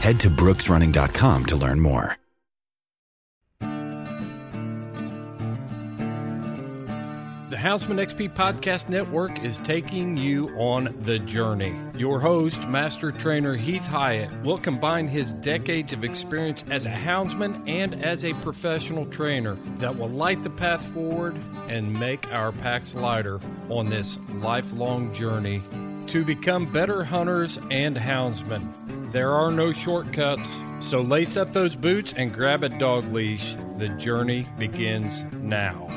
Head to brooksrunning.com to learn more. The Houndsman XP Podcast Network is taking you on the journey. Your host, Master Trainer Heath Hyatt, will combine his decades of experience as a houndsman and as a professional trainer that will light the path forward and make our packs lighter on this lifelong journey to become better hunters and houndsmen. There are no shortcuts, so lace up those boots and grab a dog leash. The journey begins now.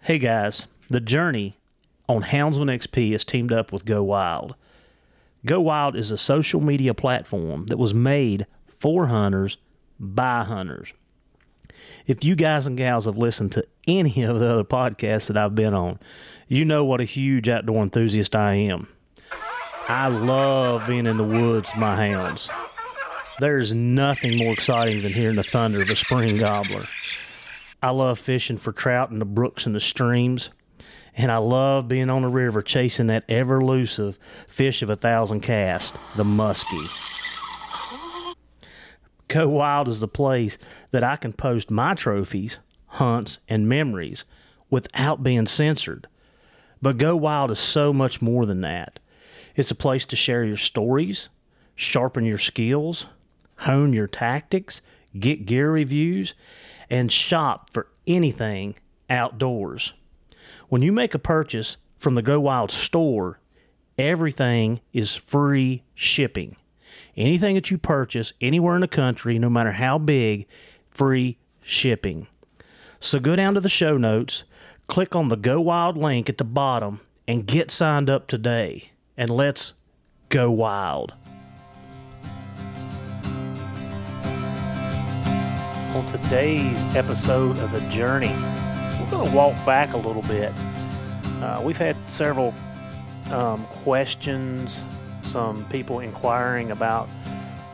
Hey guys, the journey on Houndsman XP is teamed up with Go Wild. Go Wild is a social media platform that was made for hunters by hunters. If you guys and gals have listened to any of the other podcasts that I've been on, you know what a huge outdoor enthusiast I am. I love being in the woods with my hounds. There's nothing more exciting than hearing the thunder of a spring gobbler. I love fishing for trout in the brooks and the streams, and I love being on the river chasing that ever elusive fish of a thousand casts, the muskie. Go Wild is the place that I can post my trophies, hunts, and memories without being censored. But Go Wild is so much more than that. It's a place to share your stories, sharpen your skills, hone your tactics, get gear reviews, and shop for anything outdoors. When you make a purchase from the Go Wild store, everything is free shipping. Anything that you purchase anywhere in the country, no matter how big, free shipping. So go down to the show notes, click on the Go Wild link at the bottom, and get signed up today. And let's go wild. On today's episode of The Journey, we're going to walk back a little bit. Uh, we've had several um, questions, some people inquiring about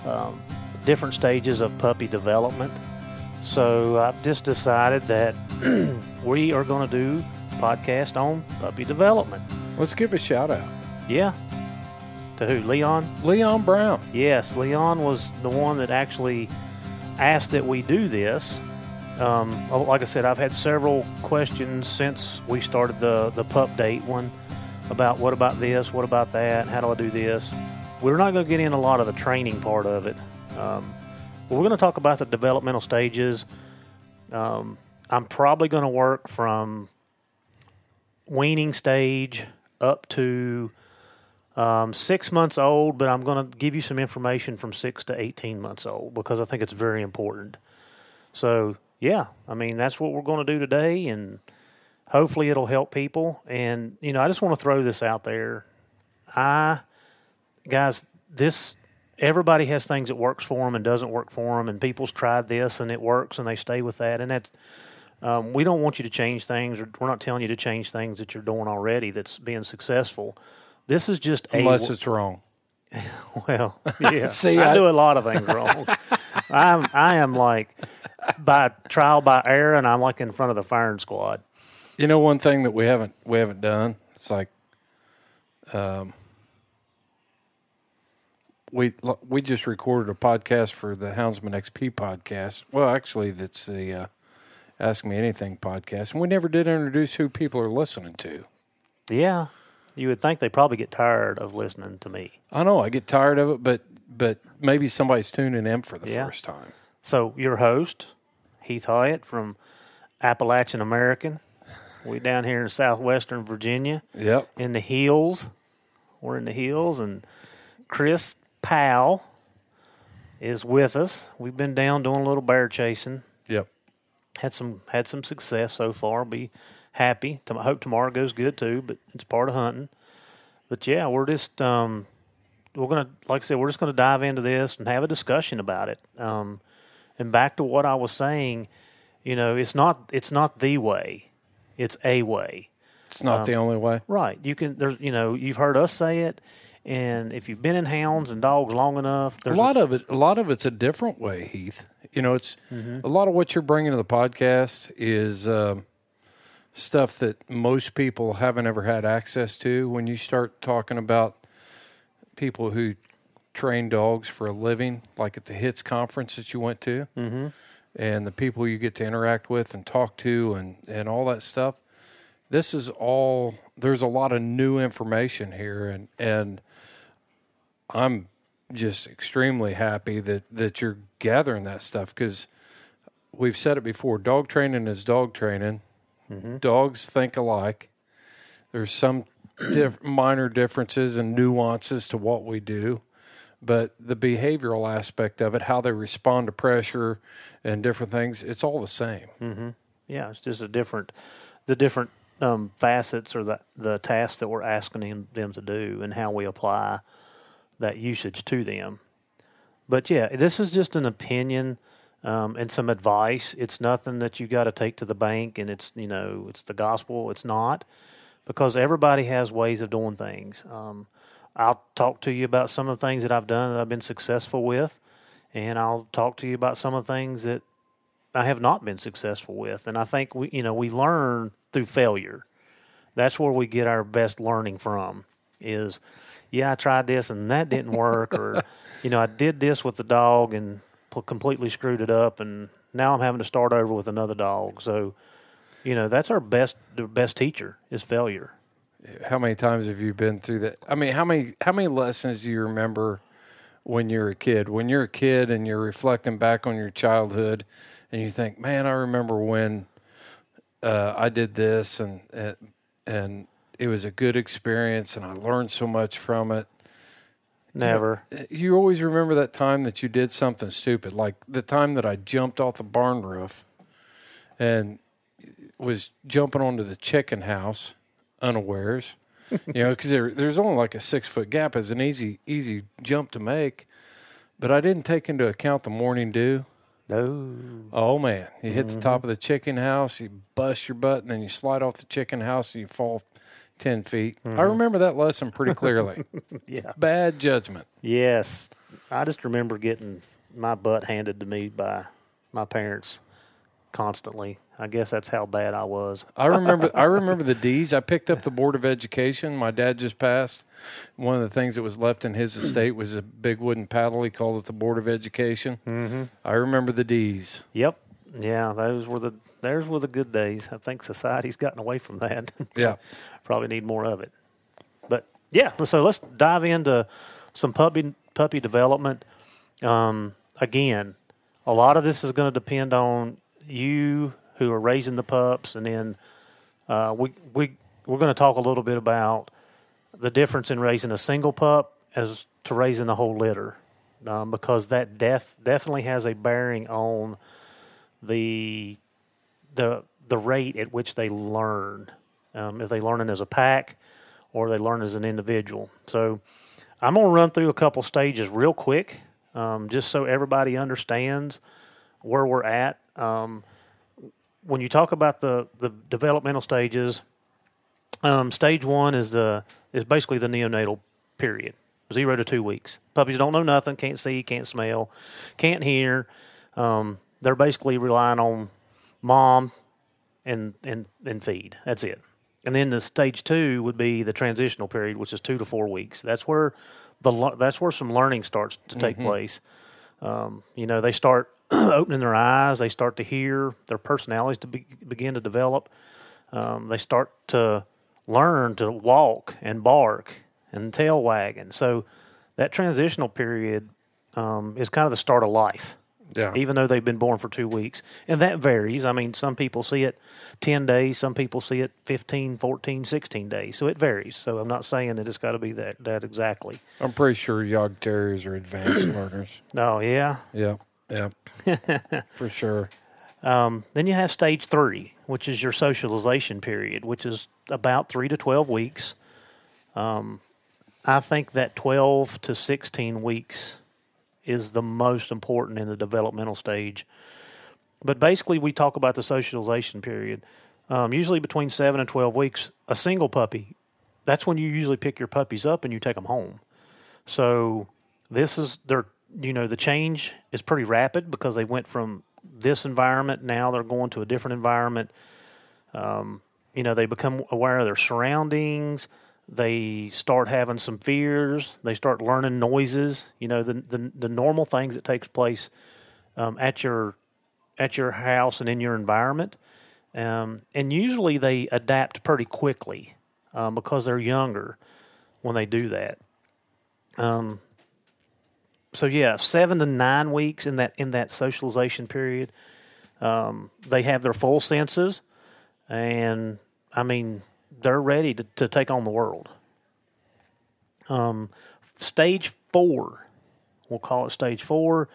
um, different stages of puppy development. So I've just decided that we are going to do a podcast on puppy development. Let's give a shout out. Yeah. To who? Leon? Leon Brown. Yes, Leon was the one that actually asked that we do this. Um, like I said, I've had several questions since we started the, the pup date one about what about this, what about that, how do I do this. We're not going to get in a lot of the training part of it. Um, but we're going to talk about the developmental stages. Um, I'm probably going to work from weaning stage up to um, six months old, but I'm going to give you some information from six to 18 months old because I think it's very important. So yeah, I mean that's what we're going to do today, and hopefully it'll help people. And you know, I just want to throw this out there. I, guys, this everybody has things that works for them and doesn't work for them, and people's tried this and it works and they stay with that, and that's. Um, we don't want you to change things, or we're not telling you to change things that you're doing already that's being successful. This is just unless a, it's wrong. well, yeah. See, I, I- do a lot of things wrong. I'm I am like by trial by error, and I'm like in front of the firing squad. You know, one thing that we haven't we haven't done. It's like, um, we we just recorded a podcast for the Houndsman XP podcast. Well, actually, that's the uh, Ask Me Anything podcast, and we never did introduce who people are listening to. Yeah, you would think they probably get tired of listening to me. I know I get tired of it, but but maybe somebody's tuning in for the Yeah. first time. So your host, Heath Hyatt from Appalachian American. We down here in southwestern Virginia Yep. in the hills. We're in the hills, and Chris Powell is with us. We've been down doing a little bear chasing. Yep. had some had some success so far. Be happy. I hope tomorrow goes good too. But it's part of hunting. But yeah, we're just um, we're gonna like I said, we're just gonna dive into this and have a discussion about it. Um, and back to what I was saying, you know, it's not it's not the way, it's a way. It's not the only way. Right. You can there's you know you've heard us say it, and if you've been in hounds and dogs long enough, there's A lot of it. A lot of it's a different way, Heath. You know, it's a lot of what you're bringing to the podcast is um, stuff that most people haven't ever had access to. When you start talking about people who train dogs for a living, like at the HITS conference that you went to, mm-hmm. And the people you get to interact with and talk to, and and all that stuff. This is all. There's a lot of new information here, and and I'm just extremely happy that that you're gathering that stuff because we've said it before. Dog training is dog training. Mm-hmm. Dogs think alike. There's some diff- minor differences and nuances to what we do, but the behavioral aspect of it, how they respond to pressure and different things, it's all the same. Yeah, it's just a different, the different um, facets or the the tasks that we're asking them, them to do and how we apply that usage to them. But yeah, this is just an opinion um, and some advice. It's nothing that you got to take to the bank and it's you know it's the gospel. It's not because everybody has ways of doing things. Um, I'll talk to you about some of the things that I've done that I've been successful with, and I'll talk to you about some of the things that I have not been successful with. And I think we, you know, we learn through failure. That's where we get our best learning from. Is, yeah, I tried this and that didn't work, or, you know, I did this with the dog and p- completely screwed it up, and now I'm having to start over with another dog. So, you know, that's our best, the best teacher is failure. How many times have you been through that? I mean, how many how many lessons do you remember when you're a kid? When you're a kid and you're reflecting back on your childhood, and you think, "Man, I remember when uh, I did this, and and and it was a good experience, and I learned so much from it." Never. You always remember that time that you did something stupid, like the time that I jumped off the barn roof and was jumping onto the chicken house unawares. you know, because there, there's only like a six foot gap. It's an easy easy jump to make, but I didn't take into account the morning dew. No. Oh man, you hit the mm-hmm. top of the chicken house, you bust your butt, and then you slide off the chicken house and you fall ten feet. I mm-hmm. remember that lesson pretty clearly. Yeah. Bad judgment. Yes. I just remember getting my butt handed to me by my parents constantly. I guess that's how bad I was. I remember I remember the D's. I picked up the Board of Education. My dad just passed. One of the things that was left in his estate was a big wooden paddle. He called it the Board of Education. Mm-hmm. I remember the D's. Yep. Yeah, those were the those were the good days. I think society's gotten away from that. Yeah. Probably need more of it. But yeah, so let's dive into some puppy puppy development. Um, again, a lot of this is going to depend on you who are raising the pups, and then uh, we we we're going to talk a little bit about the difference in raising a single pup as to raising a whole litter, um, because that def definitely has a bearing on the the the rate at which they learn, um, if they learn learning as a pack or they learn as an individual. So I'm going to run through a couple stages real quick, um, just so everybody understands where we're at. Um, when you talk about the, the developmental stages, um, stage one is the is basically the neonatal period, zero to two weeks. Puppies don't know nothing, can't see, can't smell, can't hear. Um, they're basically relying on mom and and and feed. That's it. And then the stage two would be the transitional period, which is two to four weeks. That's where the that's where some learning starts to take place. Um, you know, they start opening their eyes, they start to hear, their personalities to be, begin to develop. Um, they start to learn to walk and bark and tail wag, and so that transitional period um, is kind of the start of life Yeah. even though they've been born for two weeks. And that varies. I mean, some people see it 10 days, some people see it 15, 14, 16 days. So it varies. So I'm not saying that it's got to be that, that exactly. I'm pretty sure Yog Terriers are advanced learners. Oh, yeah. Yeah. Yeah. For sure. Um, then you have stage three, which is your socialization period, which is about three to 12 weeks. Um, I think that 12 to 16 weeks is the most important in the developmental stage. But basically, we talk about the socialization period. Um, usually between seven and 12 weeks, a single puppy, that's when you usually pick your puppies up and you take them home. So this is their, you know, the change is pretty rapid because they went from this environment now they're going to a different environment. Um, you know, they become aware of their surroundings. They start having some fears. They start learning noises. You know, the the, the normal things that takes place um, at your at your house and in your environment. Um, and usually they adapt pretty quickly um, because they're younger when they do that. Um, so yeah, seven to nine weeks in that in that socialization period, um, they have their full senses, and I mean they're ready to, to take on the world. Um, stage four, we'll call it stage four,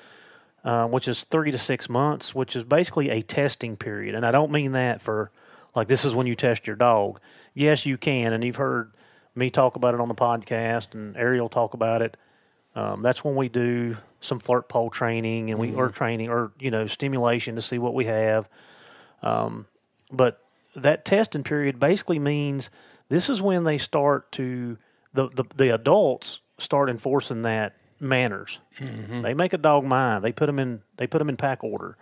uh, which is three to six months, which is basically a testing period, and I don't mean that for like this is when you test your dog. Yes, you can, and you've heard me talk about it on the podcast, and Ariel talk about it. Um, that's when we do some flirt pole training and we or training or you know stimulation to see what we have. Um, but that testing period basically means this is when they start to the the, the adults start enforcing that manners. They make a dog mind. They put them in they put them in pack order.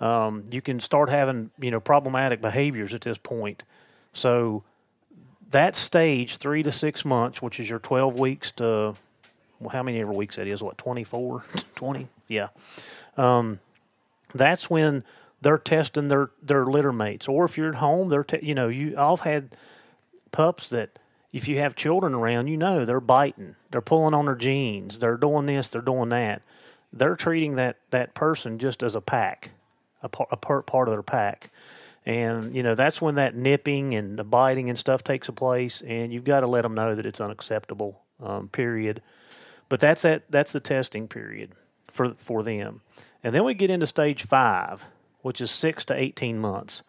Um, you can start having you know problematic behaviors at this point. So that stage, three to six months, which is your twelve weeks to how many ever weeks that is? What 24, 20? Yeah. Um, that's when they're testing their their litter mates, or if you're at home, they're te- you know you I've had pups that if you have children around, you know they're biting, they're pulling on their jeans, they're doing this, they're doing that. They're treating that that person just as a pack, a, par, a part part of their pack. And you know that's when that nipping and the biting and stuff takes a place, and you've got to let them know that it's unacceptable. Um, period. But that's that that's the testing period for for them. And then we get into stage five, which is six to eighteen months.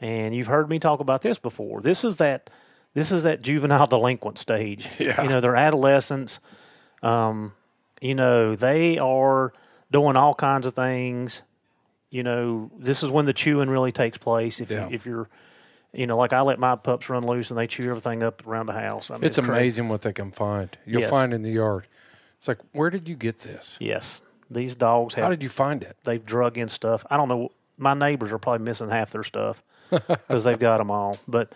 And you've heard me talk about this before. This is that this is that juvenile delinquent stage. Yeah. You know, they're adolescents. Um, you know, they are doing all kinds of things. You know, this is when the chewing really takes place. If Yeah. you, if you're, you know, like I let my pups run loose and they chew everything up around the house. I mean, It's crazy. amazing what they can find. You'll Yes. find in the yard. It's like, where did you get this? Yes, these dogs have How did you find it? they've drug in stuff. I don't know. My neighbors are probably missing half their stuff because they've got them all. But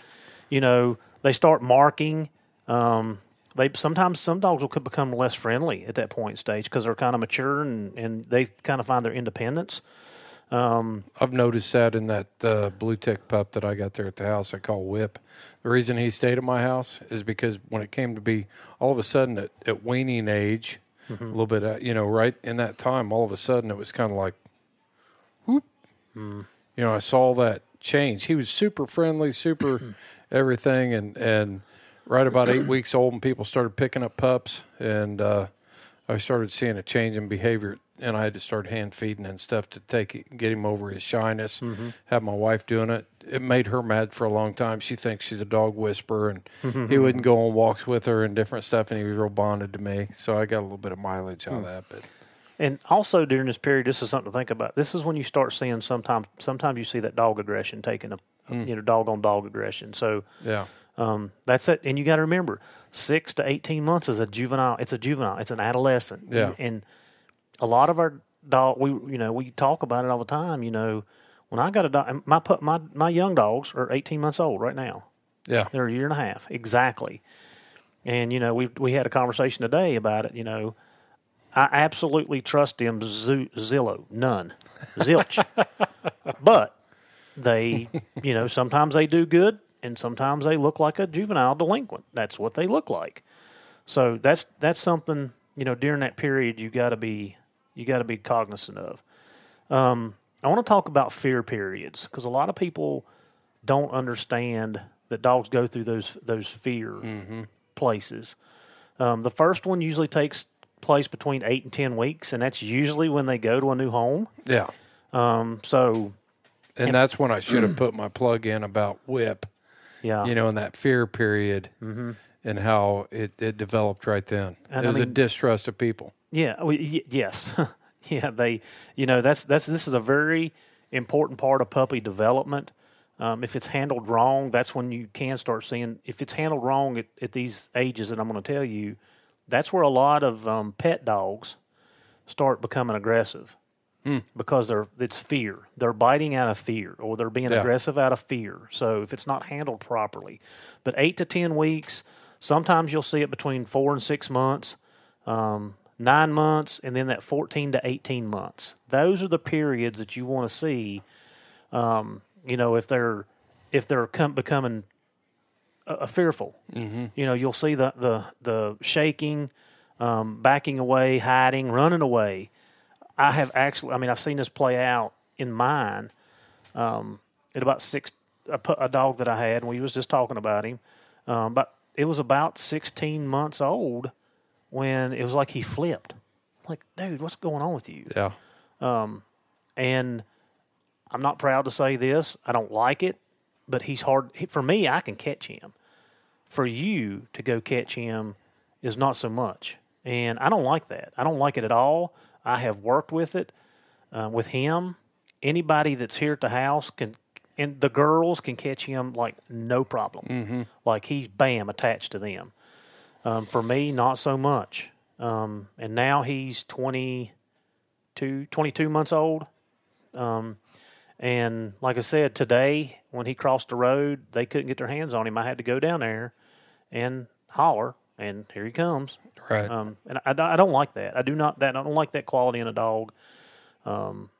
you know, they start marking. Um, they sometimes some dogs will could become less friendly at that point stage because they're kind of mature and and they kind of find their independence. I've noticed that in that uh, blue tick pup that I got there at the house. I call Whip. The reason he stayed at my house is because when it came to be all of a sudden at, at weaning age, a little bit, uh, you know, right in that time, all of a sudden it was kind of like, whoop. You know, I saw that change. He was super friendly, super everything, and and right about eight weeks old, and people started picking up pups, and uh, I started seeing a change in behavior and I had to start hand feeding and stuff to take it, get him over his shyness. Mm-hmm. Have my wife doing it. It made her mad for a long time. She thinks she's a dog whisperer, and he wouldn't go on walks with her and different stuff. And he was real bonded to me, so I got a little bit of mileage Hmm. out of that. But And also during this period, this is something to think about. This is when you start seeing sometimes. Sometimes you see that dog aggression taking a, you know, dog on dog aggression. So yeah, um, that's it. And you got to remember, six to eighteen months is a juvenile. It's a juvenile. It's an adolescent. Yeah. And a lot of our dog, we you know, we talk about it all the time. You know, when I got a dog, my pup, my my young dogs are eighteen months old right now. yeah, They're a year and a half exactly. And you know, we we had a conversation today about it. You know, I absolutely trust them zillow none zilch, but they, you know, sometimes they do good, and sometimes they look like a juvenile delinquent. That's what they look like. So that's that's something you know during that period you got to be you got to be cognizant of. Um, I want to talk about fear periods because a lot of people don't understand that dogs go through those those fear places. Um, the first one usually takes place between eight and ten weeks, and that's usually when they go to a new home. yeah. Um, so And that's when I should have put my plug in about whip. yeah, You know, in that fear period, and how it, it developed right then. And I There's a distrust of people. Yeah. Well, y- yes. yeah. They. You know. That's that's this is a very important part of puppy development. Um, if it's handled wrong, that's when you can start seeing. If it's handled wrong at, at these ages that I'm going to tell you, that's where a lot of um, pet dogs start becoming aggressive because they're it's fear. They're biting out of fear, or they're being Yeah. aggressive out of fear. So if it's not handled properly, but eight to ten weeks, sometimes you'll see it between four and six months um, nine months, and then that 14 to 18 months. Those are the periods that you want to see. Um, you know, if they're if they're com- becoming uh, uh, fearful, mm-hmm. you know, you'll see the the the shaking, um, backing away, hiding, running away. I have actually, I mean, I've seen this play out in mine. Um, at about six, a, a dog that I had, and we was just talking about him. Um, but it was about 16 months old when it was like he flipped. Like, dude, what's going on with you? Yeah. Um, And I'm not proud to say this. I don't like it, but he's hard. For me, I can catch him. For you to go catch him is not so much. And I don't like that. I don't like it at all. I have worked with it uh, with him. Anybody that's here at the house can, and the girls can catch him like no problem. Like he's bam attached to them. Um, for me, not so much. Um, and now he's 22, 22 months old. Um, and like I said, today when he crossed the road, they couldn't get their hands on him. I had to go down there and holler, and here he comes. Right. Um, and I, I don't like that. I do not that. I don't like that quality in a dog. Um,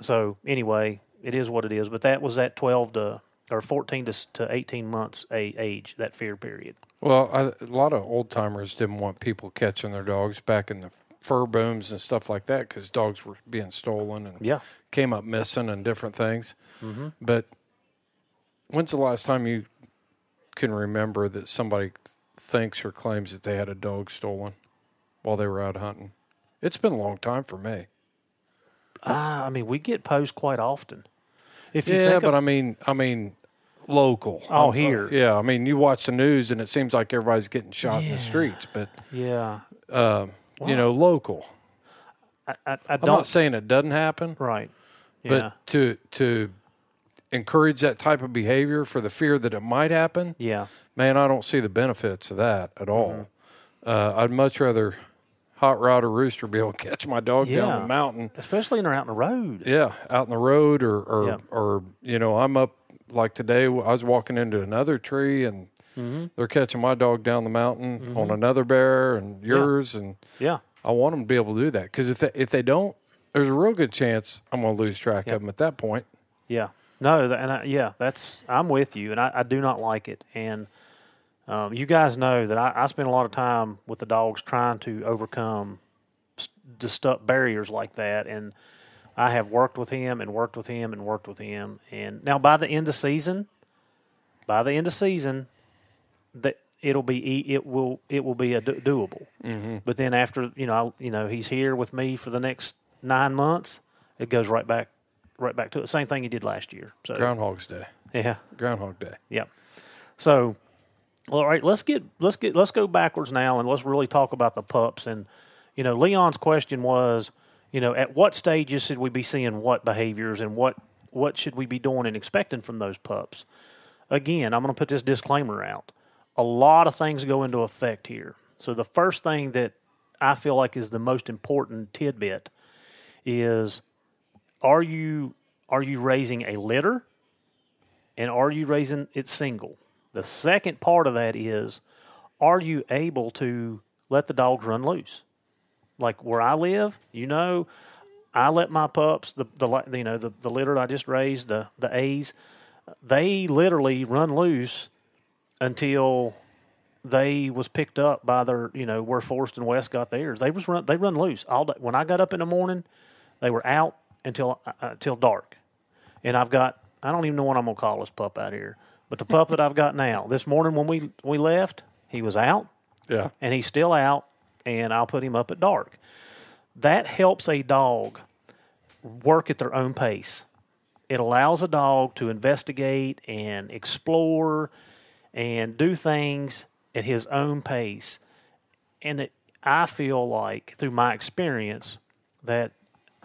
so anyway, it is what it is. But that was that twelve to or fourteen to to eighteen months a, age that fear period. Well, I, a lot of old timers didn't want people catching their dogs back in the fur booms and stuff like that because dogs were being stolen and Yeah. came up missing and different things. Mm-hmm. But when's the last time you can remember that somebody thinks or claims that they had a dog stolen while they were out hunting? It's been a long time for me. Ah, I mean, we get posed quite often. If you Yeah, but of, I mean, I mean, local. Oh, Um, here. Yeah, I mean, you watch the news and it seems like everybody's getting shot in the streets, but yeah, you know, local. I, I, I I'm don't. not saying it doesn't happen, right. but to to encourage that type of behavior for the fear that it might happen, yeah. man, I don't see the benefits of that at all. Mm-hmm. Uh, I'd much rather hot rod or rooster be able to catch my dog down the mountain. Especially in they're out in the road. Yeah, out in the road, or or, Yeah. or you know, I'm up like today. I was walking into another tree, and Mm-hmm. they're catching my dog down the mountain on another bear and yours, and Yeah. I want them to be able to do that because if they, if they don't, there's a real good chance I'm going to lose track of them at that point. Yeah. No, and I, yeah, that's I'm with you, and I, I do not like it. And um, you guys know that I, I spend a lot of time with the dogs trying to overcome s- the stuff barriers like that. And I have worked with him and worked with him and worked with him. And now by the end of season, by the end of season, that it'll be it will it will be a do- doable. Mm-hmm. But then after you know I, you know he's here with me for the next nine months, it goes right back, right back to it. Same thing he did last year. So Groundhog's Day. yeah, Groundhog Day. Yep. So, all right, let's get let's get let's go backwards now and let's really talk about the pups. And you know, Leon's question was, you know, at what stages should we be seeing what behaviors and what what should we be doing and expecting from those pups? Again, I'm going to put this disclaimer out. A lot of things go into effect here. So the first thing that I feel like is the most important tidbit is are you are you raising a litter and are you raising it single? The second part of that is are you able to let the dogs run loose? Like where I live, you know, I let my pups the the you know the the litter I just raised the the A's, they literally run loose until they was picked up by their you know where Forrest and West got theirs. They was run they run loose all day. When I got up in the morning, they were out until uh, until dark, and I've got I don't even know what I'm gonna call this pup out here, but the pup that I've got now. This morning when we we left, he was out Yeah. and he's still out, and I'll put him up at dark. That helps a dog work at their own pace. It allows a dog to investigate and explore and do things at his own pace. And it, I feel like, through my experience, that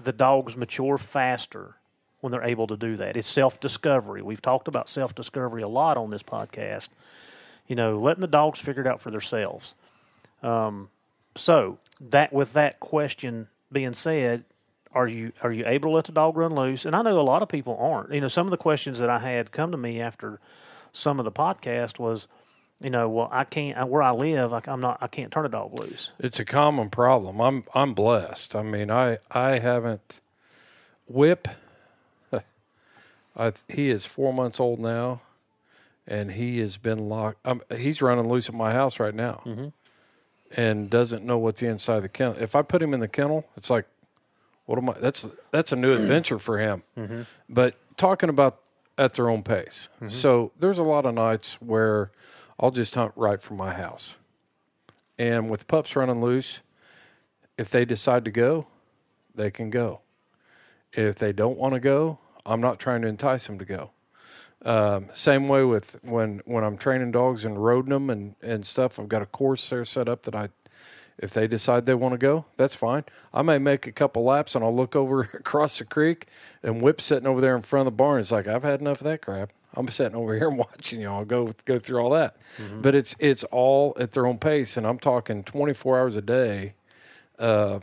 the dogs mature faster when they're able to do that. It's self discovery. We've talked about self discovery a lot on this podcast. You know, letting the dogs figure it out for themselves. Um, so that with that question being said, are you are you able to let the dog run loose? And I know a lot of people aren't. You know, some of the questions that I had come to me after some of the podcast was, you know, well, I can't where I live, I, I'm not, I can't turn a dog loose. It's a common problem. I'm I'm blessed. I mean, I I haven't whip. I he is four months old now, and he has been locked. Um, he's running loose at my house right now, and doesn't know what's inside the kennel. If I put him in the kennel, it's like, what am I? That's that's a new adventure for him. Mm-hmm. But talking about at their own pace. Mm-hmm. So there's a lot of nights where I'll just hunt right from my house. And with pups running loose, if they decide to go, they can go. If they don't want to go, I'm not trying to entice them to go. Um, same way with when when I'm training dogs and roading them and, and stuff. I've got a course there set up that I, if they decide they want to go, that's fine. I may make a couple laps and I'll look over across the creek and Whip sitting over there in front of the barn. It's like I've had enough of that crap. I'm sitting over here and watching y'all go go through all that. But it's it's all at their own pace, and I'm talking 24 hours a day, uh,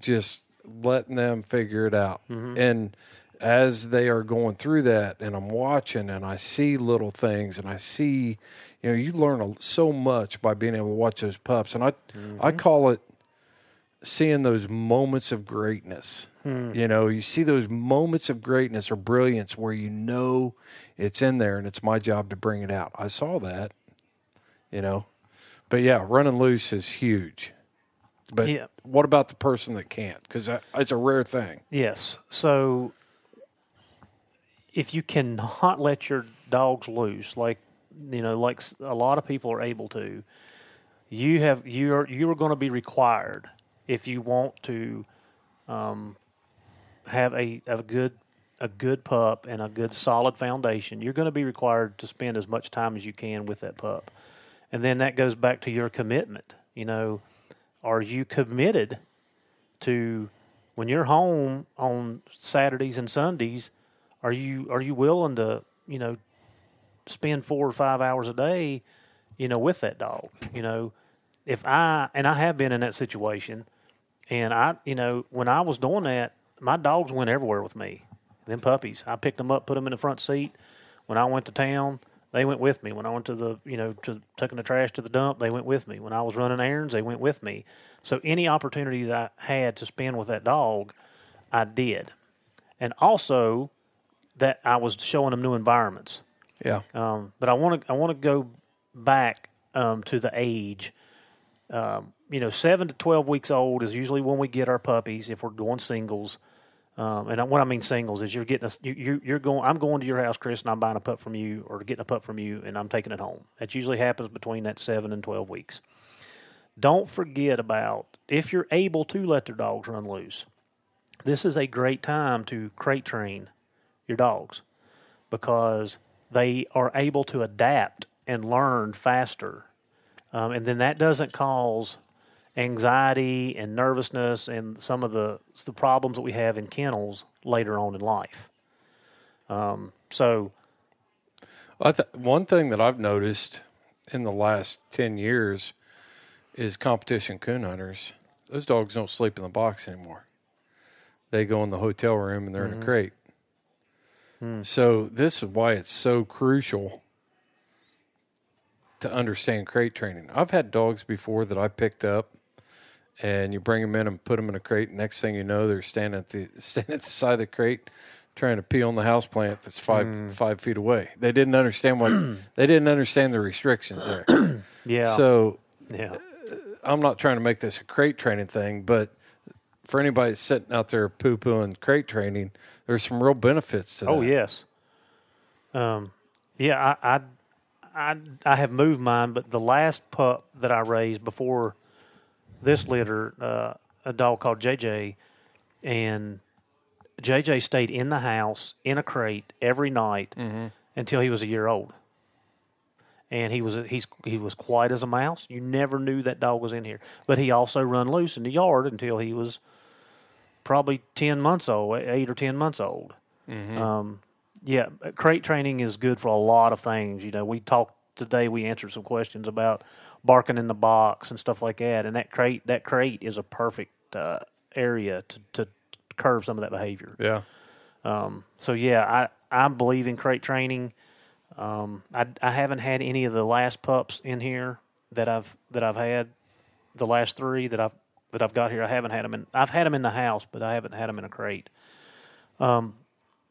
just letting them figure it out. And as they are going through that, and I'm watching, and I see little things, and I see, you know, you learn so much by being able to watch those pups, and I I mm-hmm. call it seeing those moments of greatness. Hmm. You know, you see those moments of greatness or brilliance where you know it's in there and it's my job to bring it out. I saw that, you know. But yeah, running loose is huge. But Yeah. what about the person that can't? Because uh, it's a rare thing. Yes. So if you cannot let your dogs loose, like you know, like a lot of people are able to, you have you are you are going to be required if you want to um, have a a good a good pup and a good solid foundation. You're going to be required to spend as much time as you can with that pup, and then that goes back to your commitment. You know, are you committed to when you're home on Saturdays and Sundays, are you are you willing to you know spend four or five hours a day, you know, with that dog? You know, if I and I have been in that situation, and I you know when I was doing that, my dogs went everywhere with me. Them puppies, I picked them up, put them in the front seat. When I went to town, they went with me. When I went to the, you know, to taking the trash to the dump, they went with me. When I was running errands, they went with me. So any opportunity that I had to spend with that dog, I did. And also that I was showing them new environments. Yeah. Um, but I want to I want to go back um, to the age. Um, you know, seven to twelve weeks old is usually when we get our puppies if we're going singles. Um, and what I mean singles is you're getting us you, you you're going I'm going to your house, Chris, and I'm buying a pup from you or getting a pup from you, and I'm taking it home. That usually happens between that seven and twelve weeks. Don't forget about if you're able to let their dogs run loose. this is a great time to crate train your dogs because they are able to adapt and learn faster. Um, and then that doesn't cause anxiety and nervousness and some of the, the problems that we have in kennels later on in life. Um, so, I th- one thing that I've noticed in the last 10 years is competition coon hunters. Those dogs don't sleep in the box anymore. They go in the hotel room and they're in a crate. Hmm. So, this is why it's so crucial to understand crate training. I've had dogs before that I picked up and you bring them in and put them in a crate. Next thing you know, they're standing at the standing at the side of the crate, trying to pee on the house plant that's five hmm. five feet away. They didn't understand what they didn't understand the restrictions there. yeah. So yeah. Uh, I'm not trying to make this a crate training thing, but for anybody sitting out there poo pooing crate training, there's some real benefits to that. Oh yes. Um, yeah, I, I, I, I have moved mine, but the last pup that I raised before this litter, uh, a dog called JJ, and JJ stayed in the house in a crate every night until he was a year old. And he was he's he was quiet as a mouse. You never knew that dog was in here. But he also run loose in the yard until he was probably ten months old, eight or ten months old. Um, yeah, crate training is good for a lot of things. You know, we talked today. We answered some questions about barking in the box and stuff like that. And that crate, that crate is a perfect uh, area to, to curve some of that behavior. Yeah. Um, so yeah, I I believe in crate training. Um, I I haven't had any of the last pups in here that I've that I've had. The last three that I've that I've got here, I haven't had them in. I've had them in the house, but I haven't had them in a crate. Um,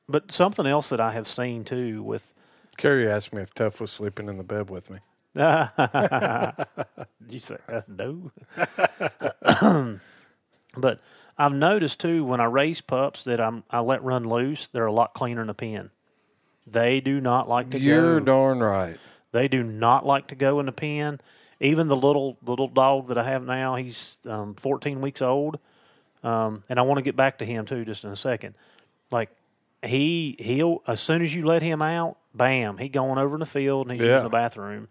but something else that I have seen too with Carrie asked me if Tuff was sleeping in the bed with me. You say uh, no? but I've noticed too when I raise pups that I'm I let run loose, they're a lot cleaner in the pen. They do not like to You're go. darn right. They do not like to go in the pen. Even the little the little dog that I have now, he's um, 14 weeks old, um, and I want to get back to him too, just in a second. Like he he'll as soon as you let him out, bam, he going over in the field and he's Yeah. using the bathroom.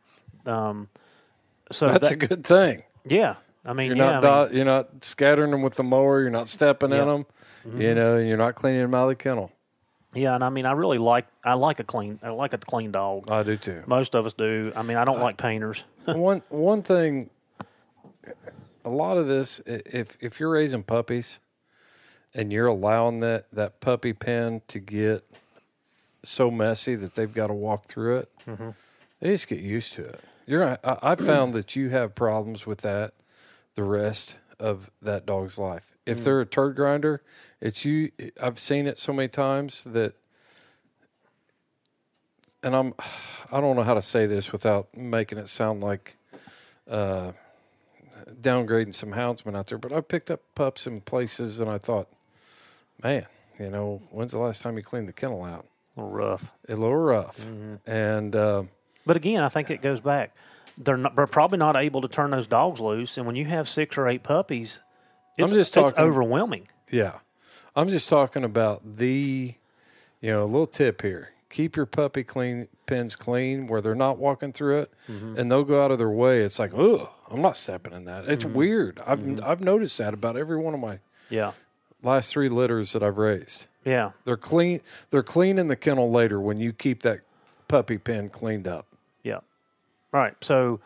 Um, so That's that- a good thing. yeah, I mean, You're yeah, not I mean, you're not scattering them with the mower. You're not stepping in them. Mm-hmm. You know, and you're not cleaning them out of the kennel. Yeah, and I mean, I really like I like a clean I like a clean dog. I do too. Most of us do. I mean, I don't like painters. one one thing, a lot of this, if if you're raising puppies, and you're allowing that that puppy pen to get so messy that they've got to walk through it, mm-hmm. they just get used to it. You're, gonna- I, I found that you have problems with that the rest of that dog's life. If they're a turd grinder, it's you. I've seen it so many times that, and I'm, I don't know how to say this without making it sound like uh, downgrading some houndsmen out there, but I picked up pups in places and I thought, man, you know, when's the last time you cleaned the kennel out? A little rough. A little rough. And uh, But again, I think it goes back. They're not. They're probably not able to turn those dogs loose, and when you have six or eight puppies, it's, just it's talking- overwhelming. yeah, I'm just talking about the, you know, a little tip here. Keep your puppy clean pens clean where they're not walking through it, mm-hmm. and they'll go out of their way. It's like, oh, I'm not stepping in that. It's mm-hmm. weird. I've mm-hmm. I've noticed that about every one of my Yeah, last three litters that I've raised. yeah, They're clean. They're clean in the kennel later when you keep that puppy pen cleaned up. Right, so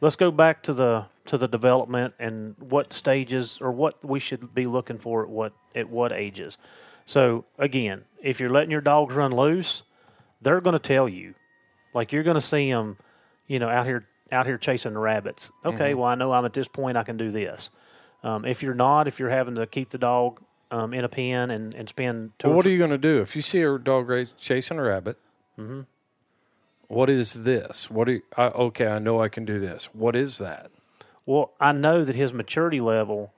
let's go back to the to the development and what stages or what we should be looking for at what at what ages. So again, if you're letting your dogs run loose, they're going to tell you, like you're going to see them, you know, out here out here chasing rabbits. Okay, well I know I'm at this point I can do this. Um, if you're not, if you're having to keep the dog um, in a pen and, and spend Well, what are you going to do if you see a dog race chasing a rabbit? What is this? What do you, I, okay? I know I can do this. What is that? Well, I know that his maturity level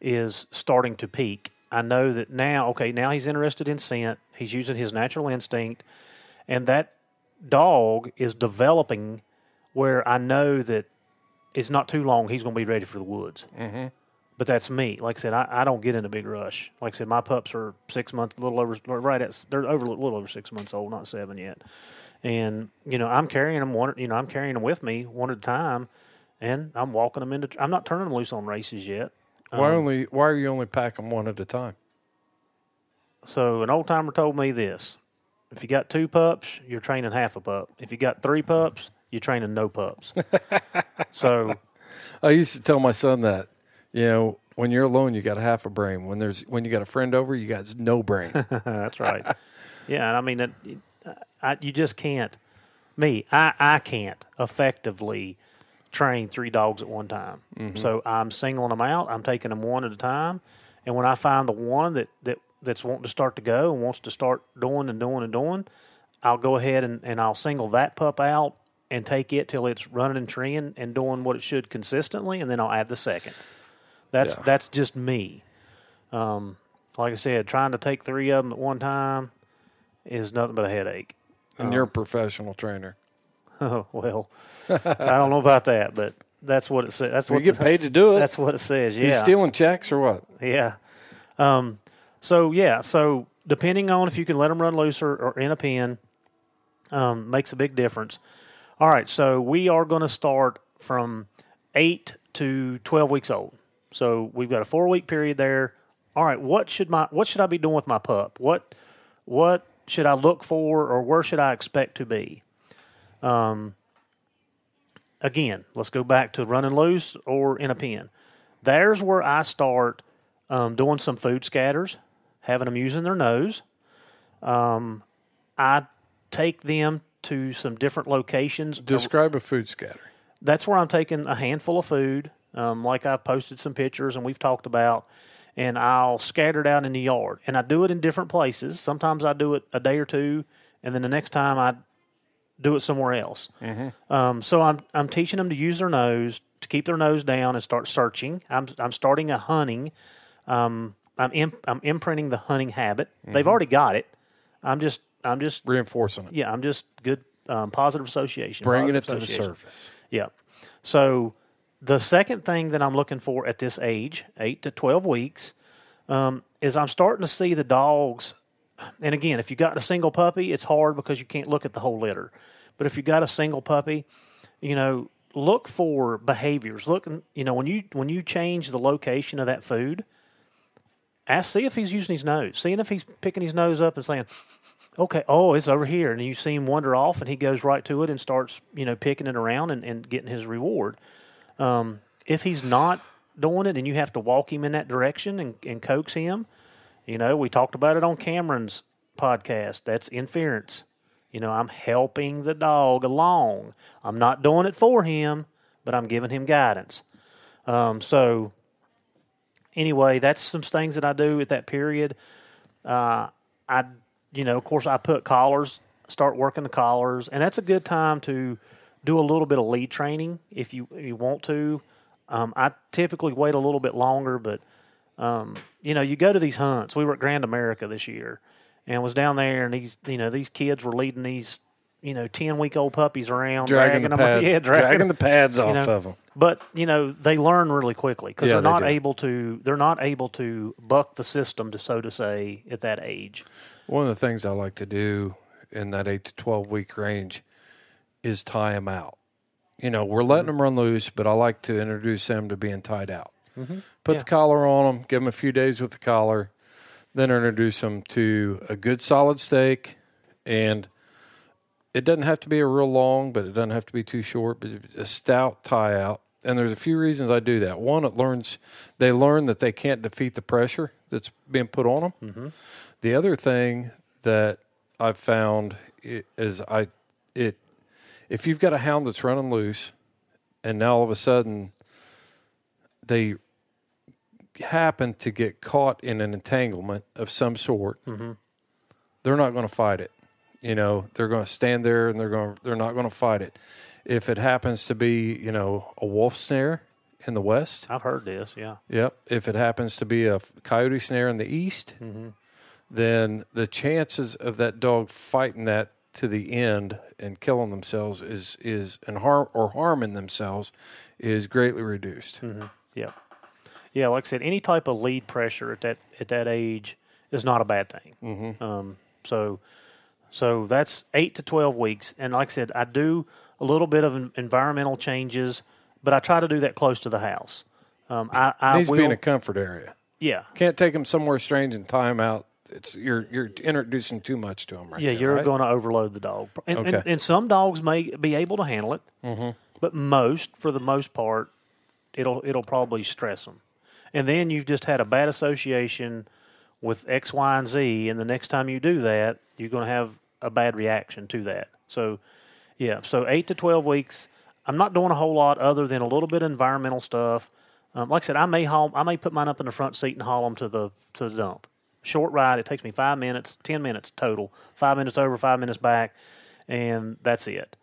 is starting to peak. I know that now, okay, now he's interested in scent. He's using his natural instinct. And that dog is developing where I know that it's not too long, he's going to be ready for the woods. Mm-hmm. but that's me. Like I said, I, I don't get in a big rush. Like I said, my pups are six months, a little over, right at they're over a little over six months old, not seven yet. And you know, I'm carrying them one. You know, I'm carrying them with me one at a time, and I'm walking them into. I'm not turning them loose on races yet. Why um, only? Why are you only packing one at a time? So an old timer told me this: if you got two pups, you're training half a pup. If you got three pups, you're training no pups. so I used to tell my son that, you know, when you're alone, you got a half a brain. When there's when you got a friend over, you got no brain. that's right. yeah, and I mean, it, I, you just can't. Me, I, I can't effectively train three dogs at one time. Mm-hmm. So I'm singling them out. I'm taking them one at a time, and when I find the one that that that's wanting to start to go and wants to start doing and doing and doing, I'll go ahead and, and I'll single that pup out and take it till it's running and treeing and doing what it should consistently, and then I'll add the second. That's yeah. that's just me. Um, like I said, trying to take three of them at one time is nothing but a headache. And um, you're a professional trainer. Oh well, I don't know about that, but that's what it says. That's well, what you get paid to do it. That's what it says. Yeah, you stealing checks or what? Yeah. Um, so yeah, so depending on if you can let them run loose or, or in a pen, um, makes a big difference. All right, so we are going to start from eight to twelve weeks old. So we've got a four week period there. All right, what should my what should I be doing with my pup? What what should I look for, or where should I expect to be? Um, again, let's go back to running loose or in a pen. There's where I start um, doing some food scatters, having them using their nose. Um, I take them to some different locations. Describe a food scatter. That's where I'm taking a handful of food, um, like I've posted some pictures and we've talked about, and I'll scatter it out in the yard. And I do it in different places. Sometimes I do it a day or two, and then the next time I do it somewhere else. Mm-hmm. Um, so I'm I'm teaching them to use their nose to keep their nose down and start searching. I'm I'm starting a hunting. Um, I'm imp- I'm imprinting the hunting habit. Mm-hmm. They've already got it. I'm just I'm just reinforcing it. Yeah, I'm just good um, positive association. Bringing positive it to the surface. Yeah. So the second thing that I'm looking for at this age, eight to twelve weeks, um, is I'm starting to see the dogs. And again, if you got a single puppy, it's hard because you can't look at the whole litter. But if you got a single puppy, you know, look for behaviors. Look, you know, when you when you change the location of that food, ask see if he's using his nose, seeing if he's picking his nose up and saying, okay, oh, it's over here. And you see him wander off and he goes right to it and starts, you know, picking it around and, and getting his reward. Um, if he's not doing it and you have to walk him in that direction and, and coax him, you know, we talked about it on Cameron's podcast. That's inference. You know, I'm helping the dog along. I'm not doing it for him, but I'm giving him guidance. Um, so, anyway, that's some things that I do at that period. Uh, I you know, of course, I put collars, start working the collars, and that's a good time to do a little bit of lead training if you if you want to. Um, I typically wait a little bit longer, but um, you know, you go to these hunts. We were at Grand America this year, and was down there, and these you know these kids were leading these you know ten week old puppies around, dragging, dragging the them, pads, yeah, dragging, dragging the pads off know, of them. But you know they learn really quickly because yeah, they're not able to they're not able to buck the system, to so to say, at that age. One of the things I like to do in that eight to twelve week range is tie them out. You know, we're letting mm-hmm. them run loose, but I like to introduce them to being tied out. Mm-hmm. Put yeah. the collar on them, give them a few days with the collar, then introduce them to a good solid stake, and it doesn't have to be a real long, but it doesn't have to be too short. But a stout tie out, and there's a few reasons I do that. One, it learns they learn that they can't defeat the pressure that's being put on them. Mm-hmm. The other thing that I've found is I it if you've got a hound that's running loose, and now all of a sudden they happen to get caught in an entanglement of some sort, mm-hmm. they're not going to fight it. You know, they're going to stand there and they're going they're not going to fight it. If it happens to be, you know, a wolf snare in the west, I've heard this. Yeah. Yep. If it happens to be a coyote snare in the east, mm-hmm then the chances of that dog fighting that to the end and killing themselves is is and harm or harming themselves is greatly reduced. Mm-hmm. Yeah, Yeah, like I said, any type of lead pressure at that at that age is not a bad thing. Mm-hmm. Um, so, so that's eight to twelve weeks, and like I said, I do a little bit of environmental changes, but I try to do that close to the house. Um, I, I Needs will, to be in a comfort area. yeah, Can't take them somewhere strange and tie them out. It's you're you're introducing too much to them right yeah, there, you're right? going to overload the dog, and, and, and some dogs may be able to handle it, mm-hmm. but most, for the most part, it'll it'll probably stress them. And then you've just had a bad association with X, Y, and Z, and the next time you do that, you're going to have a bad reaction to that. So, yeah, so eight to twelve weeks. I'm not doing a whole lot other than a little bit of environmental stuff. Um, like I said, I may haul, I may put mine up in the front seat and haul them to the to the dump. Short ride. It takes me five minutes, ten minutes total. Five minutes over, five minutes back, and that's it.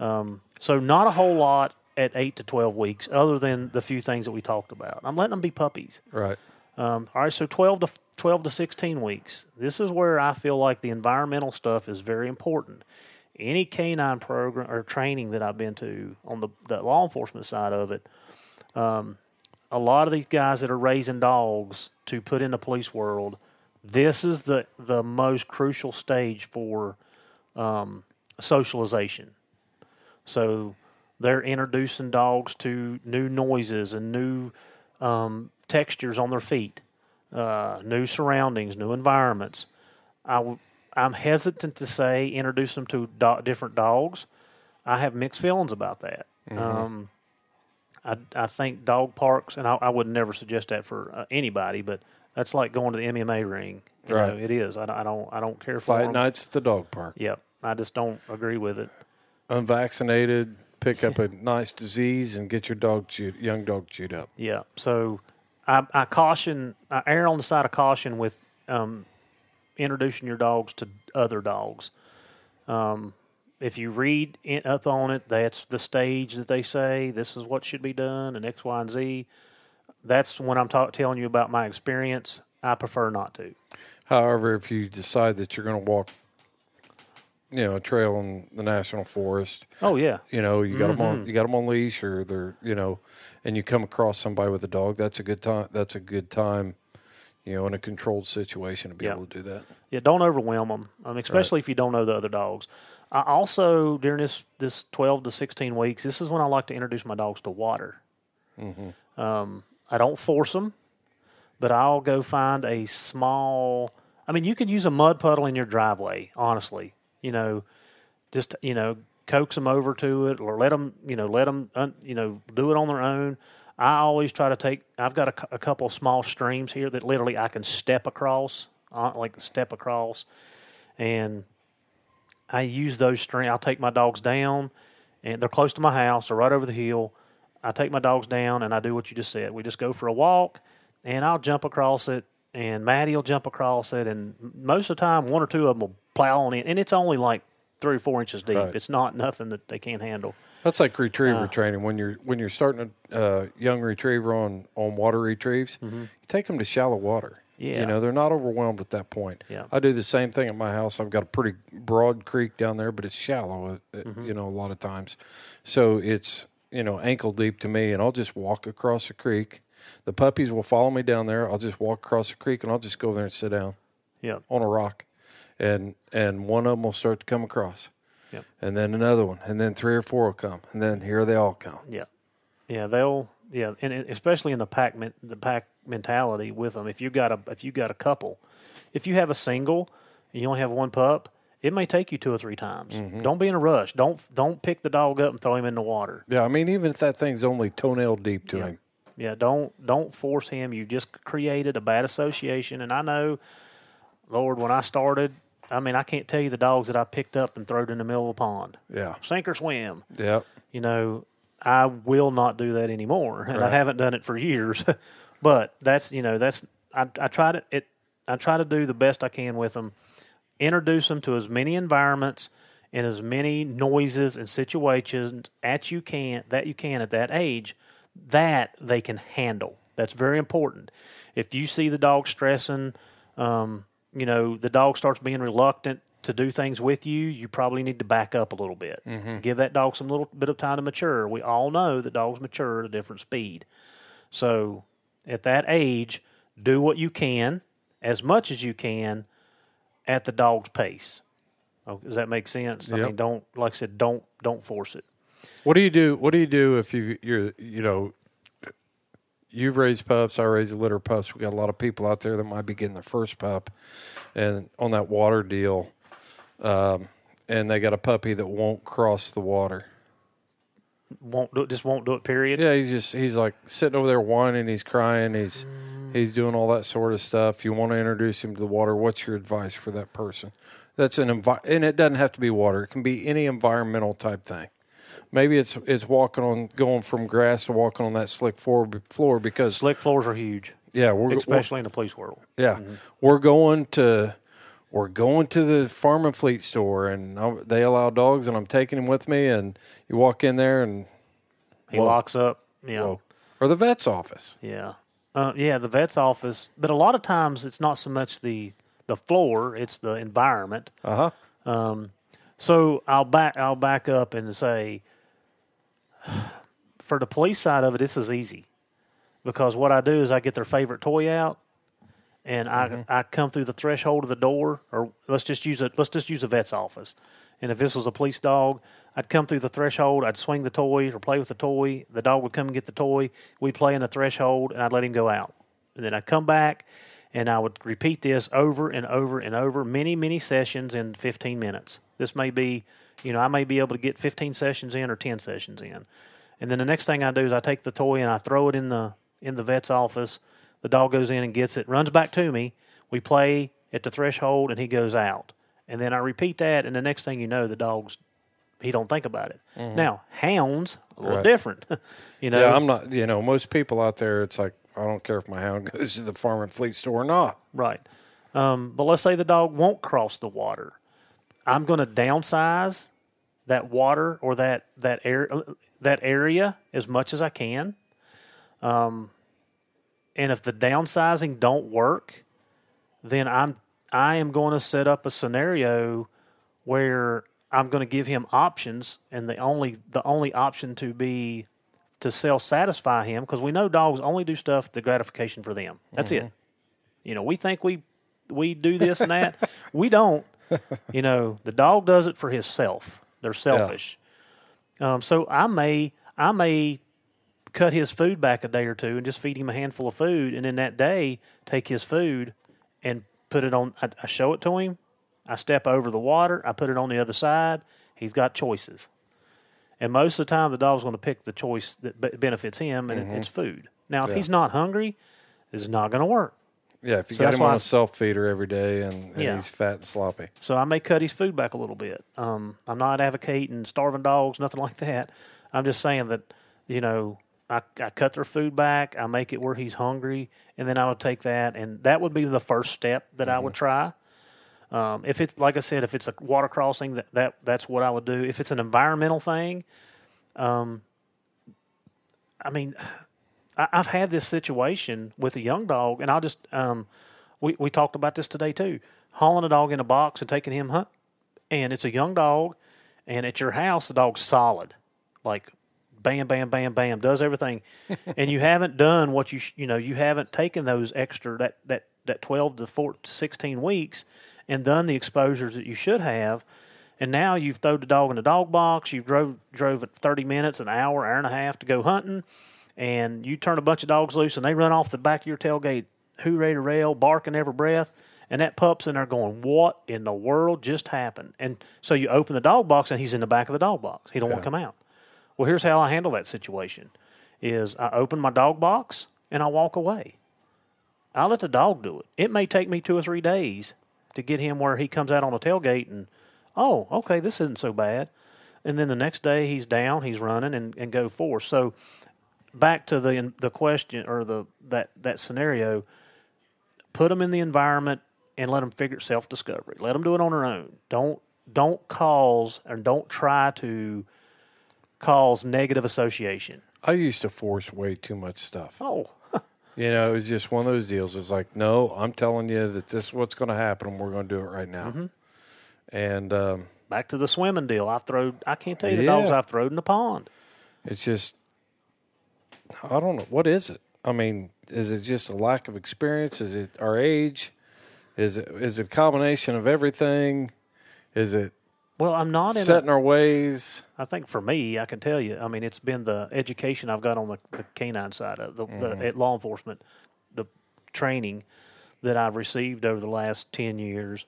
Um, so not a whole lot at eight to twelve weeks, other than the few things that we talked about. I'm letting them be puppies. right. Um, all right, so 12 to 12 to 16 weeks. This is where I feel like the environmental stuff is very important. Any canine program or training that I've been to on the, the law enforcement side of it, um, a lot of these guys that are raising dogs to put in the police world, this is the the most crucial stage for um, socialization. So they're introducing dogs to new noises and new um, textures on their feet, uh, new surroundings, new environments. I w- I'm hesitant to say introduce them to do- different dogs. I have mixed feelings about that. Um, I, I think dog parks, and I, I would never suggest that for uh, anybody, but that's like going to the MMA ring. You Right. know, it is. I, don't- I don't. I don't care for Fight 'em. nights at the dog park. Yep. I just don't agree with it. Unvaccinated, pick up a nice disease and get your dog chewed, young dog chewed up. Yeah. So I, I caution, I err on the side of caution with um, introducing your dogs to other dogs. Um, if you read in, up on it, that's the stage that they say this is what should be done, and X, Y, and Z. That's when I'm ta- telling you about my experience. I prefer not to. However, if you decide that you're going to walk, you know, a trail in the national forest, Oh yeah, you know, you got them Mm-hmm. on, you got them on leash, or they're, you know, and you come across somebody with a dog. That's a good time. That's a good time, you know, in a controlled situation to be Yeah. able to do that. Yeah, don't overwhelm them, um, especially if you don't know the other dogs. I also during this this twelve to sixteen weeks, this is when I like to introduce my dogs to water. Um, I don't force them, but I'll go find a small. I mean, you could use a mud puddle in your driveway. Honestly, you know, just you know, coax them over to it, or let them, you know, let them, un, you know, do it on their own. I always try to take. I've got a, a couple of small streams here that literally I can step across, uh, like step across, and I use those streams. I'll take my dogs down, and they're close to my house. They're right over the hill. I take my dogs down, and I do what you just said. We just go for a walk, and I'll jump across it, and Maddie will jump across it, and most of the time, one or two of them will plow on in, and it's only like three or four inches deep. Right. It's not nothing that they can't handle. That's like retriever Uh. training. When you're when you're starting a uh, young retriever on on water retrieves, you take them to shallow water. Yeah. you know they're not overwhelmed at that point. Yeah. I do the same thing at my house. I've got a pretty broad creek down there, but it's shallow. uh, uh, Mm-hmm. You know, a lot of times, so it's you know ankle deep to me, and I'll just walk across the creek. The puppies will follow me down there. I'll just walk across the creek, and I'll just go there and sit down Yeah, on a rock, and and one of them will start to come across. Yep. And then another one, and then three or four will come, and then here they all come. yeah, yeah. They'll yeah, and especially in the pack the pack mentality with them. If you got a if you got a couple, if you have a single, and you only have one pup, it may take you two or three times. Mm-hmm. Don't be in a rush. Don't don't pick the dog up and throw him in the water. Yeah, I mean, even if that thing's only toenail deep to him, Yeah, don't don't force him. You just created a bad association. And I know, Lord, when I started, I mean, I can't tell you the dogs that I picked up and throwed in the middle of a pond, yeah, sink or swim. yeah, You know, I will not do that anymore, and I haven't done it for years. but that's you know that's I I try to it I try to do the best I can with them. Introduce them to as many environments and as many noises and situations at you can that you can at that age that they can handle. That's very important. If you see the dog stressing, um, you know, the dog starts being reluctant to do things with you, you probably need to back up a little bit. Give that dog some little bit of time to mature. We all know that dogs mature at a different speed. So at that age, do what you can, as much as you can, at the dog's pace. Oh, does that make sense? I Yep. mean, don't like I said, don't don't force it. What do you do? What do you do if you you're you know you've raised pups? I raise a litter of pups. We got a lot of people out there that might be getting their first pup, and on that water deal, um, and they got a puppy that won't cross the water. Won't do it. Just won't do it. Period. Yeah, he's just he's like sitting over there whining. He's crying. He's he's doing all that sort of stuff. You want to introduce him to the water. What's your advice for that person? That's an envi- and it doesn't have to be water. It can be any environmental type thing. Maybe it's it's walking on going from grass to walking on that slick floor floor because Slick floors are huge, yeah we're we're- especially in the police world. yeah mm-hmm. we're going to we're going to the farm and fleet store and i they allow dogs and I'm taking him with me and you walk in there and He Whoa. locks up. Yeah. well, or the vet's office. Yeah, uh, yeah, the vet's office. But a lot of times, it's not so much the the floor; it's the environment. Uh huh. So I'll back I'll back up and say, for the police side of it, this is easy, because what I do is I get their favorite toy out, and I mm-hmm. I come through the threshold of the door, or let's just use a Let's just use a vet's office, and if this was a police dog, I'd come through the threshold, I'd swing the toy or play with the toy. The dog would come and get the toy. We'd play in the threshold, and I'd let him go out, and then I'd come back. And I would repeat this over and over and over, many, many sessions in 15 minutes. This may be, you know, I may be able to get 15 sessions in or 10 sessions in. And then the next thing I do is I take the toy and I throw it in the in the vet's office. The dog goes in and gets it, runs back to me. We play at the threshold and he goes out. And then I repeat that and the next thing you know the dog's he don't think about it. Now, hounds a little Right. different. you know. Yeah, I'm not. You know, most people out there, it's like I don't care if my hound goes to the farm and fleet store or not. Right. Um, but let's say the dog won't cross the water. I'm going to downsize that water or that that air that area as much as I can. Um, and if the downsizing don't work, then I'm I am going to set up a scenario where I'm going to give him options, and the only the only option to be to self satisfy him because we know dogs only do stuff to gratification for them. That's it. You know, we think we we do this and that. we don't. You know, the dog does it for himself. They're selfish. Um, so I may I may cut his food back a day or two and just feed him a handful of food, and then that day take his food and put it on. I, I show it to him. I step over the water. I put it on the other side. He's got choices, and most of the time the dog's going to pick the choice that be- benefits him, and it- it's food. Now, if he's not hungry, it's not going to work. Yeah, if you So got him on I a self feeder every day and, and Yeah. he's fat and sloppy. So I may cut his food back a little bit. Um, I'm not advocating starving dogs, nothing like that. I'm just saying that, you know, I, I cut their food back. I make it where he's hungry, and then I would take that, and that would be the first step that I would try. Um, if it's like I said, if it's a water crossing, that, that that's what I would do. If it's an environmental thing, um, I mean, I, I've had this situation with a young dog, and I'll just um, we we talked about this today too. Hauling a dog in a box and taking him hunt, and it's a young dog, and at your house the dog's solid, like bam, bam, bam, bam, does everything, and you haven't done what you sh- you know you haven't taken those extra that that that twelve to four to sixteen weeks and done the exposures that you should have. And now you've thrown the dog in the dog box. You drove drove it thirty minutes, an hour, hour and a half to go hunting, and you turn a bunch of dogs loose, and they run off the back of your tailgate, hooray to rail, barking every breath, and that pup's in there going, "What in the world just happened?" And so you open the dog box, and he's in the back of the dog box. He don't want to come out. Well, here's how I handle that situation: is I open my dog box and I walk away. I let the dog do it. It may take me two or three days to get him where he comes out on the tailgate and, oh, okay, this isn't so bad. And then the next day he's down, he's running and, and go forth. So back to the the question or the that that scenario, put them in the environment and let them figure self discovery. Let them do it on their own. Don't don't cause and don't try to cause negative association. I used to force way too much stuff. Oh, You know, it was just one of those deals. It's like, no, I'm telling you that this is what's going to happen, and we're going to do it right now. Mm-hmm. And um, back to the swimming deal. I've thrown. I can't tell you the Yeah. dogs I've thrown in the pond. it's just, I don't know what is it. I mean, is it just a lack of experience? Is it our age? Is it is it a combination of everything? Is it Well, I'm not in. set in our ways? I think for me, I can tell you. I mean, it's been the education I've got on the, the canine side of the, the mm-hmm. at law enforcement, the training that I've received over the last ten years,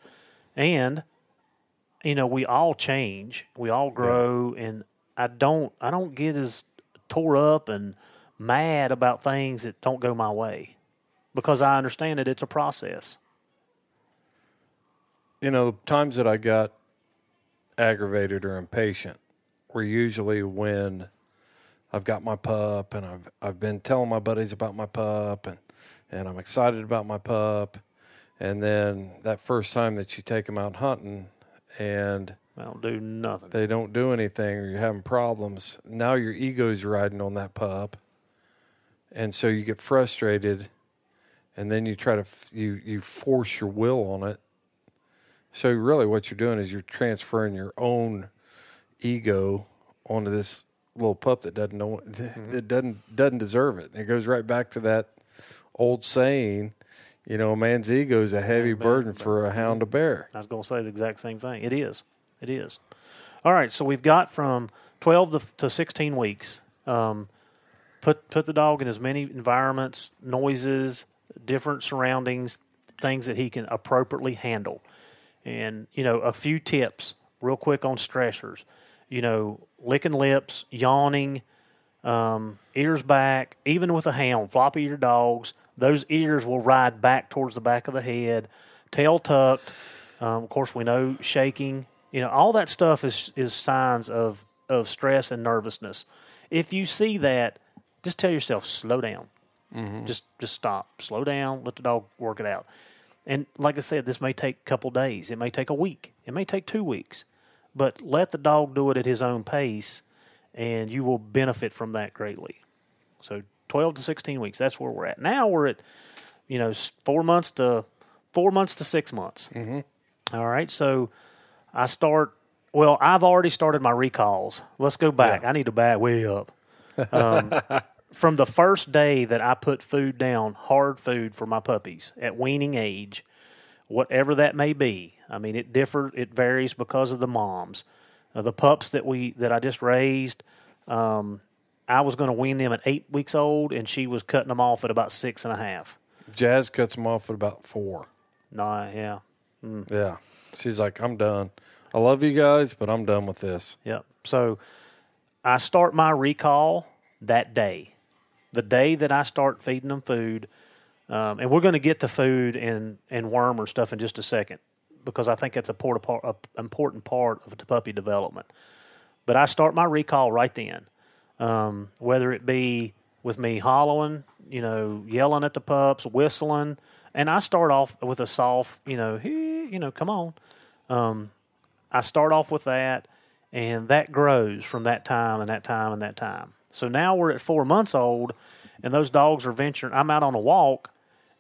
and you know, we all change, we all grow, and I don't, I don't get as tore up and mad about things that don't go my way, because I understand that it's a process. You know, the times that I got aggravated or impatient were usually when I've got my pup and I've I've been telling my buddies about my pup and and I'm excited about my pup, and then that first time that you take them out hunting and I don't do nothing. they don't do anything or you're having problems, now your ego's riding on that pup. And so you get frustrated and then you try to f- you you force your will on it. So really what you're doing is you're transferring your own ego onto this little pup that doesn't know that doesn't doesn't deserve it. And it goes right back to that old saying, you know, a man's ego is a heavy burden for a hound to bear. I was going to say the exact same thing. It is. It is. All right. So we've got from 12 to, to 16 weeks. Um, put put the dog in as many environments, noises, different surroundings, things that he can appropriately handle. And you know, a few tips real quick on stressors. You know, licking lips, yawning, um, ears back. Even with a hound, floppy ear dogs, those ears will ride back towards the back of the head. Tail tucked. Um, of course, we know shaking. You know, all that stuff is is signs of of stress and nervousness. If you see that, just tell yourself slow down. Just just stop, slow down, let the dog work it out. And like I said, this may take a couple days. It may take a week. It may take two weeks. But let the dog do it at his own pace, and you will benefit from that greatly. So 12 to 16 weeks, that's where we're at. Now we're at, you know, four months to four months to six months. Mm-hmm. All right. So I start, well, I've already started my recalls. Let's go back. I need to back way up. Um, from the first day that I put food down, hard food for my puppies at weaning age, whatever that may be. I mean, it differs. It varies because of the moms. Uh, the pups that we that I just raised, um, I was going to wean them at eight weeks old, and she was cutting them off at about six and a half. Jazz cuts them off at about four. Nah, yeah, Yeah. She's like, I'm done. I love you guys, but I'm done with this. Yep. So I start my recall that day, the day that I start feeding them food, um, and we're going to get to food and and worm or stuff in just a second because I think it's a, port, a important part of puppy development. But I start my recall right then, um, whether it be with me hollowing, you know, yelling at the pups, whistling, and I start off with a soft, you know, "Hey," you know, come on. I start off with that, and that grows from that time and that time and that time. So now we're at four months old, and those dogs are venturing. I'm out on a walk,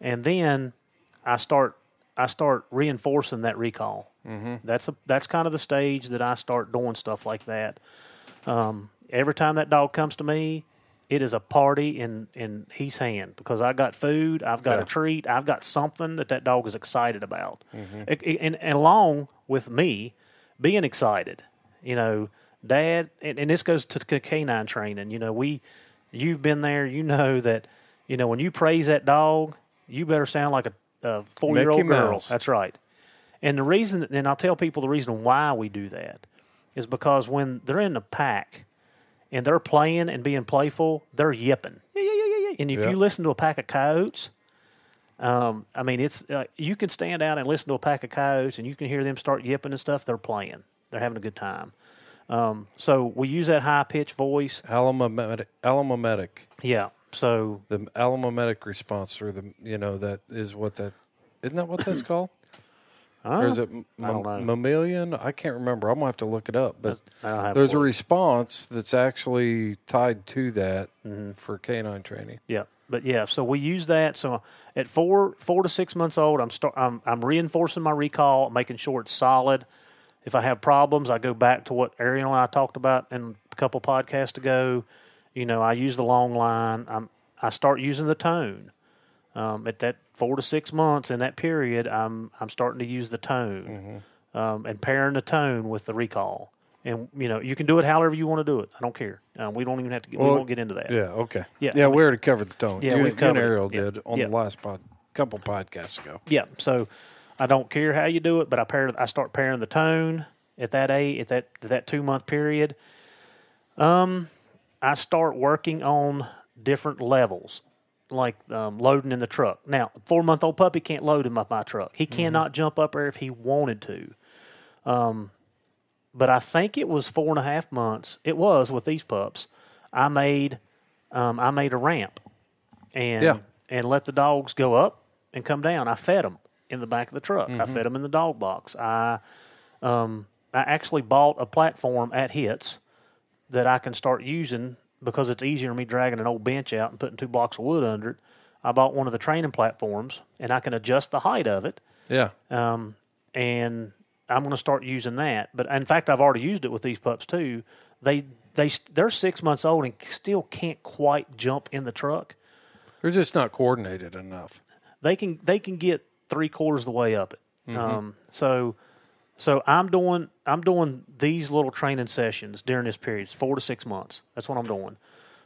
and then I start I start reinforcing that recall. Mm-hmm. That's a that's kind of the stage that I start doing stuff like that. Um, every time that dog comes to me, it is a party in in his hand because I got food, I've got Yeah. a treat, I've got something that that dog is excited about, It- it- and, and along with me being excited, you know, Dad, and, and this goes to the canine training. You know, we, you've been there, you know that, you know, when you praise that dog, you better sound like a, a four year old girl. Mouse. That's right. And the reason, and I'll tell people the reason why we do that is because when they're in the pack and they're playing and being playful, they're yipping. Yeah, yeah, yeah, yeah, yeah. And if Yeah. you listen to a pack of coyotes, um, I mean, it's uh, you can stand out and listen to a pack of coyotes, and you can hear them start yipping and stuff. They're playing. They're having a good time. Um, so we use that high pitched voice. Allelomimetic, Yeah. So the allelomimetic response, or the you know that is what that isn't that what that's called? uh, or is it m- I don't know. mammalian? I can't remember. I'm gonna have to look it up. But I don't have there's a clue. response that's actually tied to that Mm-hmm. for canine training. Yeah, but yeah, so we use that. So at four, four to six months old, I'm start, I'm, I'm reinforcing my recall, making sure it's solid. If I have problems, I go back to what Ariel and I talked about in a couple podcasts ago. You know, I use the long line. I'm I start using the tone. Um, at that four to six months in that period, I'm I'm starting to use the tone um, and pairing the tone with the recall. And you know, you can do it however you want to do it. I don't care. Um, we don't even have to. Get, we Well, won't get into that. Yeah. Okay. Yeah, Yeah. we- we already covered the tone. Yeah, you, we've you covered and it. Ariel Yeah. did on Yeah. the last pod, couple podcasts ago. Yeah. So I don't care how you do it, but I pair I start pairing the tone at that eight at that that two month period. Um, I start working on different levels, like um, loading in the truck. Now, four month old puppy can't load in my, my truck. He cannot jump up there if he wanted to. Um, but I think it was four and a half months. It was with these pups. I made um, I made a ramp and Yeah. and let the dogs go up and come down. I fed them in the back of the truck. I fed them in the dog box. I um, I actually bought a platform at Hits that I can start using because it's easier than me dragging an old bench out and putting two blocks of wood under it. I bought one of the training platforms and I can adjust the height of it. Yeah. Um, and I'm going to start using that. But in fact, I've already used it with these pups too. They they they're six months old and still can't quite jump in the truck. They're just not coordinated enough. They can they can get three quarters of the way up it. Um, so so I'm doing I'm doing these little training sessions during this period, it's four to six months. That's what I'm doing.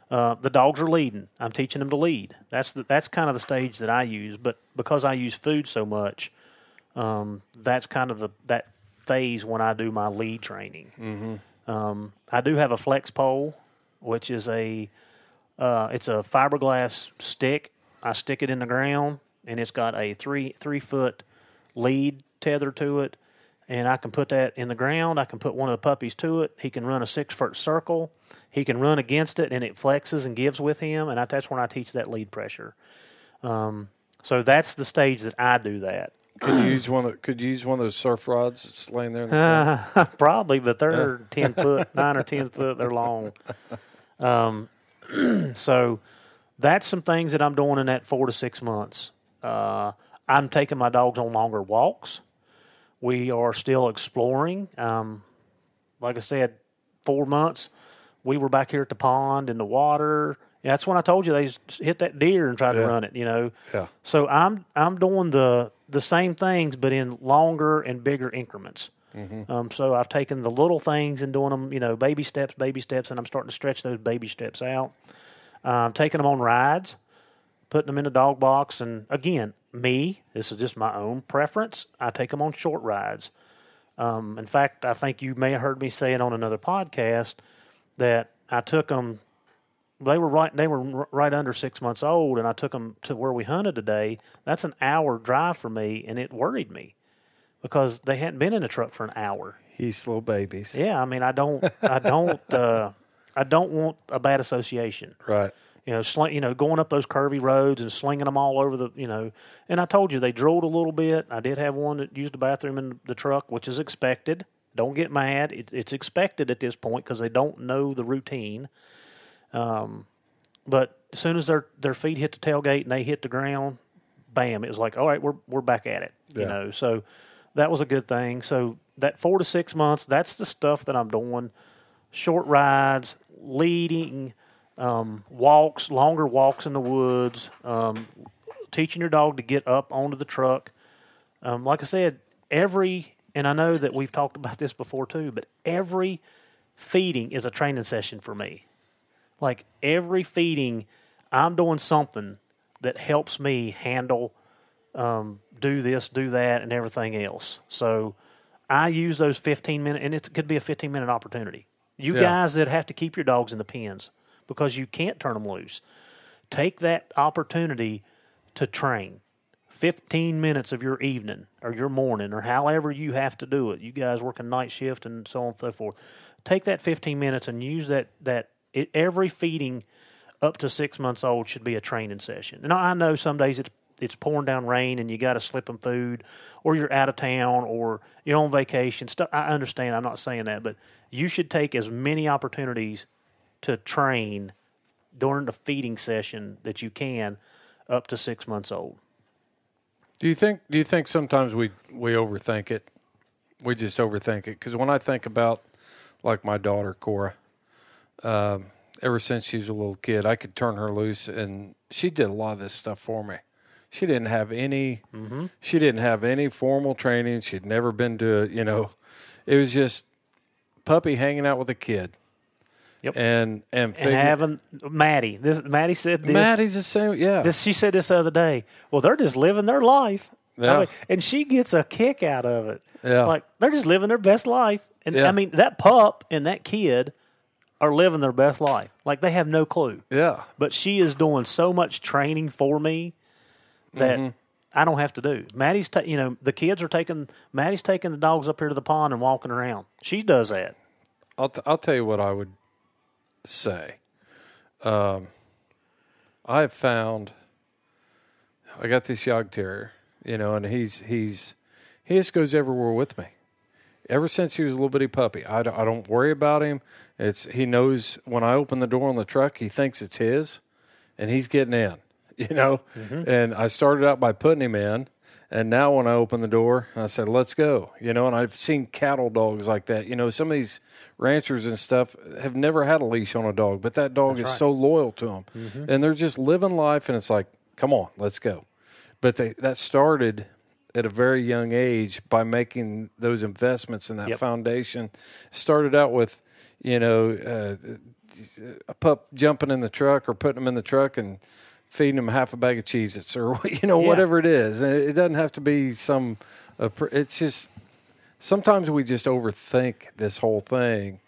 Uh, the dogs are leading. I'm teaching them to lead. That's the, that's kind of the stage that I use. But because I use food so much, um, that's kind of the that phase when I do my lead training. Um, I do have a flex pole, which is a uh, it's a fiberglass stick. I stick it in the ground, and it's got a three three foot lead tether to it, and I can put that in the ground. I can put one of the puppies to it. He can run a six foot circle. He can run against it, and it flexes and gives with him. And I, that's when I teach that lead pressure. Um, so that's the stage that I do that. Could you use one? Of, could you use one of those surf rods that's laying there? In the ground? Probably, but they're ten foot, nine or ten foot. They're long. Um, so that's some things that I'm doing in that four to six months. Uh, I'm taking my dogs on longer walks. We are still exploring. Um, like I said, four months. We were back here at the pond in the water. Yeah, that's when I told you they hit that deer and tried Yeah. to run it. You know. Yeah. So I'm I'm doing the the same things, but in longer and bigger increments. Um, so I've taken the little things and doing them, you know, baby steps, baby steps, and I'm starting to stretch those baby steps out. Um, taking them on rides, putting them in a dog box, and again, me, this is just my own preference. I take them on short rides. Um, in fact, I think you may have heard me say it on another podcast that I took them. They were right. They were right under six months old, and I took them to where we hunted today. That's an hour drive for me, and it worried me because they hadn't been in a truck for an hour. He's little babies. Yeah, I mean, I don't, I don't, uh, I don't want a bad association. Right. You know, sling, you know, going up those curvy roads and slinging them all over the, you know. And I told you they drooled a little bit. I did have one that used the bathroom in the truck, which is expected. Don't get mad. It, it's expected at this point because they don't know the routine. Um, but as soon as their their feet hit the tailgate and they hit the ground, bam! It was like, all right, we're we're back at it. You know, so that was a good thing. So that four to six months, that's the stuff that I'm doing. Short rides, leading, um, walks, longer walks in the woods, um, teaching your dog to get up onto the truck. Um, like I said, every and I know that we've talked about this before too, but every feeding is a training session for me. Like every feeding, I'm doing something that helps me handle, um, do this, do that, and everything else. So I use those 15 minute, and it could be a 15 minute opportunity. You Yeah. guys that have to keep your dogs in the pens because you can't turn them loose, take that opportunity to train. 15 minutes of your evening or your morning or however you have to do it. You guys working night shift and so on and so forth. Take that 15 minutes and use that that it, every feeding up to 6 months old should be a training session. And I know some days it's it's pouring down rain and you got to slip them food or you're out of town or you're on vacation. Stuff I understand. I'm not saying that, but you should take as many opportunities to train during the feeding session that you can up to 6 months old. Do you think? Do you think sometimes we we overthink it? We just overthink it because when I think about like my daughter Cora, um, ever since she was a little kid. I could turn her loose, and she did a lot of this stuff for me. She didn't have any. Mm-hmm. She didn't have any formal training. She'd never been to. You know, it was just puppy hanging out with a kid. Yep. And and, And having Maddie, this Maddie said this. Maddie's the same. Yeah. This she said this the other day. Well, they're just living their life. I Yeah. mean, and she gets a kick out of it. Yeah. Like they're just living their best life. And Yeah. I mean, that pup and that kid are living their best life. Like they have no clue. yeah. But she is doing so much training for me that Mm-hmm. I don't have to do. Maddie's, ta- you know, the kids are taking Maddie's taking the dogs up here to the pond and walking around. She does that. I'll t- I'll tell you what I would say. Um, I have found I got this Jagd Terrier, you know, and he's he's he just goes everywhere with me. Ever since he was a little bitty puppy, I don't, I don't worry about him. It's he knows when I open the door on the truck, he thinks it's his, and he's getting in, you know. And I started out by putting him in, and now when I open the door, I said, "Let's go," you know. And I've seen cattle dogs like that. You know, some of these ranchers and stuff have never had a leash on a dog, but that dog is so loyal to them, and they're just living life. And it's like, "Come on, let's go." But they, that started at a very young age by making those investments in that Yep. foundation. Started out with, you know, uh, a pup jumping in the truck or putting them in the truck and feeding them half a bag of Cheez-Its or, you know, Yeah. whatever it is. And it doesn't have to be some, uh, it's just, sometimes we just overthink this whole thing.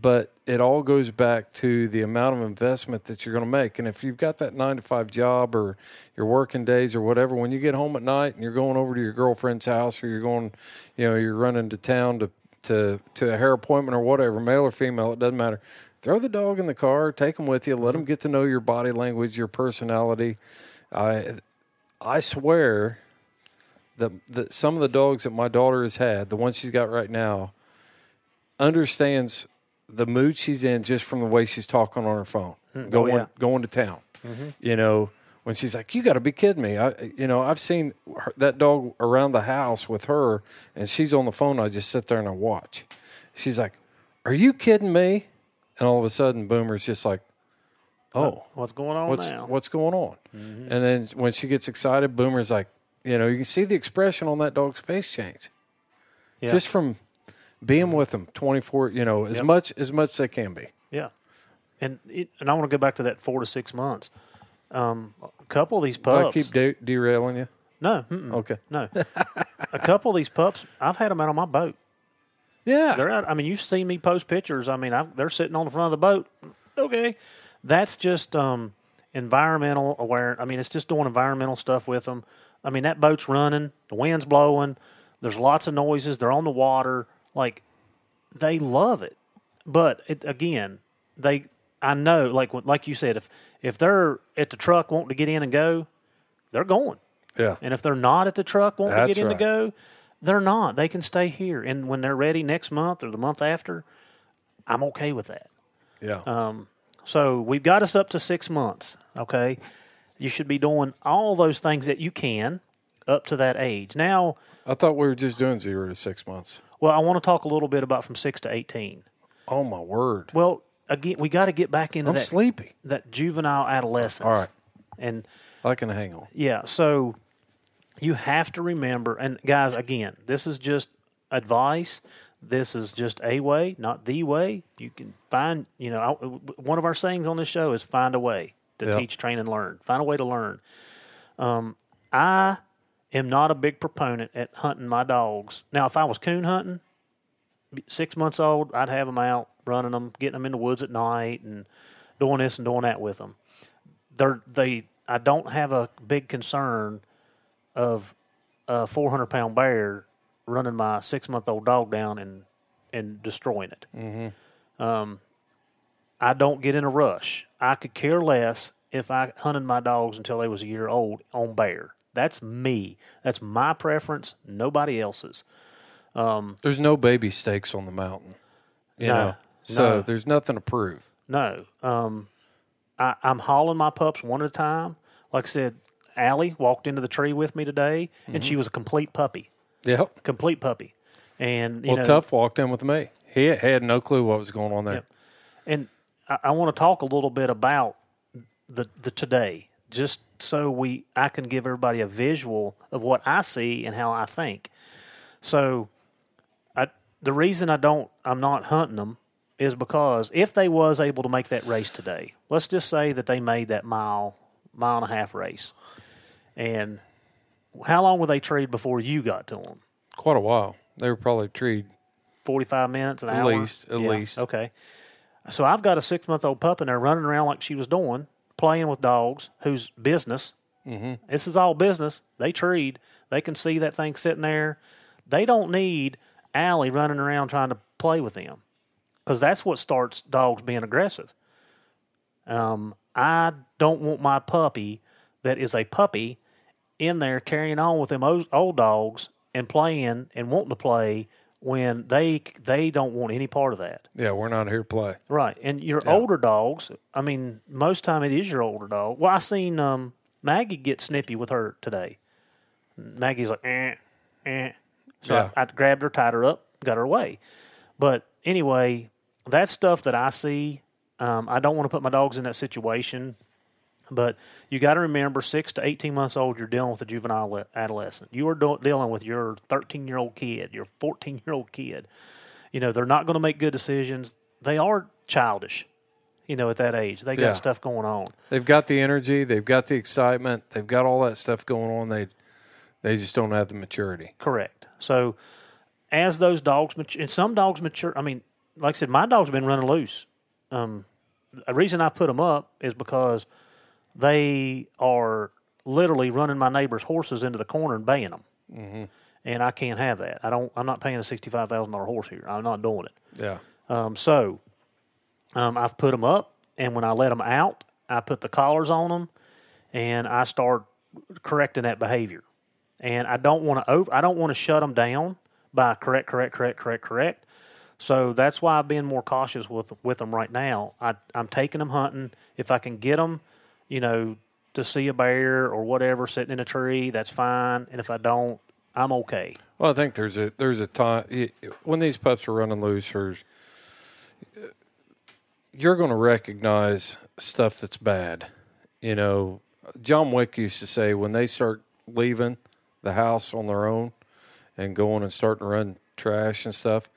But it all goes back to the amount of investment that you're going to make. And if you've got that nine to five job or your working days or whatever, when you get home at night and you're going over to your girlfriend's house or you're going, you know, you're running to town to to to a hair appointment or whatever, male or female, it doesn't matter. Throw the dog in the car, take him with you, let him mm-hmm. get to know your body language, your personality. I I swear that that some of the dogs that my daughter has had, the one she's got right now, understands the mood she's in just from the way she's talking on her phone, hmm. oh, going Oh, yeah. going to town. Mm-hmm. You know, when she's like, "You got to be kidding me!" I, you know, I've seen her, that dog around the house with her, and she's on the phone. I just sit there and I watch. She's like, "Are you kidding me?" And all of a sudden, Boomer's just like, "Oh, What's going on what's now? what's going on?" And then when she gets excited, Boomer's like, you know, you can see the expression on that dog's face change Yeah. just from being with them 24 you know as Yep. much as much as they can be Yeah, and it, and I want to go back to that four to six months. Um, a couple of these Do I pups. keep de- derailing you no, mm-mm, okay no. a couple of these pups, I've had them out on my boat. Yeah They're out. I mean, you've seen me post pictures. I mean, I've, they're sitting on the front of the boat. Okay, that's just um, environmental aware. I mean, it's just doing environmental stuff with them. I mean, that boat's running, the wind's blowing, there's lots of noises. They're on the water. Like they love it, but it, again, they. I know, like like you said, if if they're at the truck wanting to get in and go, they're going. yeah And if they're not at the truck wanting to get in right. to go, they're not. They can stay here. And when they're ready next month or the month after, I'm okay with that. yeah Um, So we've got us up to six months. Okay. You should be doing all those things that you can up to that age. Now, i thought we were just doing zero to six months well, I want to talk a little bit about from six to 18. oh my word Well, again, we got to get back into i'm that, sleepy that juvenile adolescence. All right. And i can hang on Yeah, so you have to remember, and guys, again, this is just advice. This is just a way, not the way. You can find, you know, I, one of our sayings on this show is find a way to Yeah. teach, train, and learn. Find a way to learn. Um, I am not a big proponent at hunting my dogs. Now, if I was coon hunting, six months old, I'd have them out running them, getting them in the woods at night, and doing this and doing that with them. They're they. I don't have a big concern of a 400 pound bear running my six month old dog down and and destroying it. Mm-hmm. Um, I don't get in a rush. I could care less if I hunted my dogs until they was a year old on bear. That's me. That's my preference. Nobody else's. there's no baby stakes on the mountain you No, know so no. there's nothing to prove No. Um, I, I'm hauling my pups one at a time. Like I said, Allie walked into the tree with me today, and she mm-hmm. was a complete puppy. yep Complete puppy. And you well know, tough walked in with me he had no clue what was going on there Yep. And I, I want to talk a little bit about the the today, just so we I can give everybody a visual of what I see and how I think. So, I the reason I don't I'm not hunting them is because if they was able to make that race today, let's just say that they made that mile mile and a half race, and how long were they treed before you got to them? Quite a while. They were probably treed. 45 minutes, an hour. At hour? least, at Yeah, least. Okay. So I've got a six month old pup in there running around like she was doing, playing with dogs whose business. Mm-hmm. This is all business. They treed. They can see that thing sitting there. They don't need Allie running around trying to play with them because that's what starts dogs being aggressive. Um, I don't want my puppy that is a puppy in there carrying on with them old, old dogs and playing and wanting to play when they they don't want any part of that. Yeah, we're not here to play. Right. And your older dogs, I mean, most time it is your older dog. Well, I seen um, Maggie get snippy with her today. Maggie's like, eh, eh. So Yeah. I, I grabbed her, tied her up, got her away. But anyway, that's stuff that I see. Um, I don't want to put my dogs in that situation. But you got to remember, six to eighteen months old, you're dealing with a juvenile adolescent. You are do- dealing with your thirteen year old kid, your fourteen year old kid. You know they're not going to make good decisions. They are childish. You know, at that age, they got Yeah. stuff going on. They've got the energy. They've got the excitement. They've got all that stuff going on. They they just don't have the maturity. Correct. So, as those dogs mature, and some dogs mature. I mean, like I said, my dog's been running loose. Um, the reason I put them up is because they are literally running my neighbor's horses into the corner and baying them, mm-hmm. and I can't have that. I don't. I'm not paying a sixty-five thousand dollar horse here. I'm not doing it. Yeah. Um, so um, I've put them up, and when I let them out, I put the collars on them, and I start correcting that behavior. And I don't want to over, I don't want to shut them down by correct, correct, correct, correct, correct. So that's why I've been more cautious with with them right now. I, I'm taking them hunting. If I can get them, you know, to see a bear or whatever sitting in a tree, that's fine. And if I don't, I'm okay. Well, I think there's a there's a time y- when these pups are running loose, or you're going to recognize stuff that's bad. You know, John Wick used to say when they start leaving the house on their own and going and starting to run trash and stuff.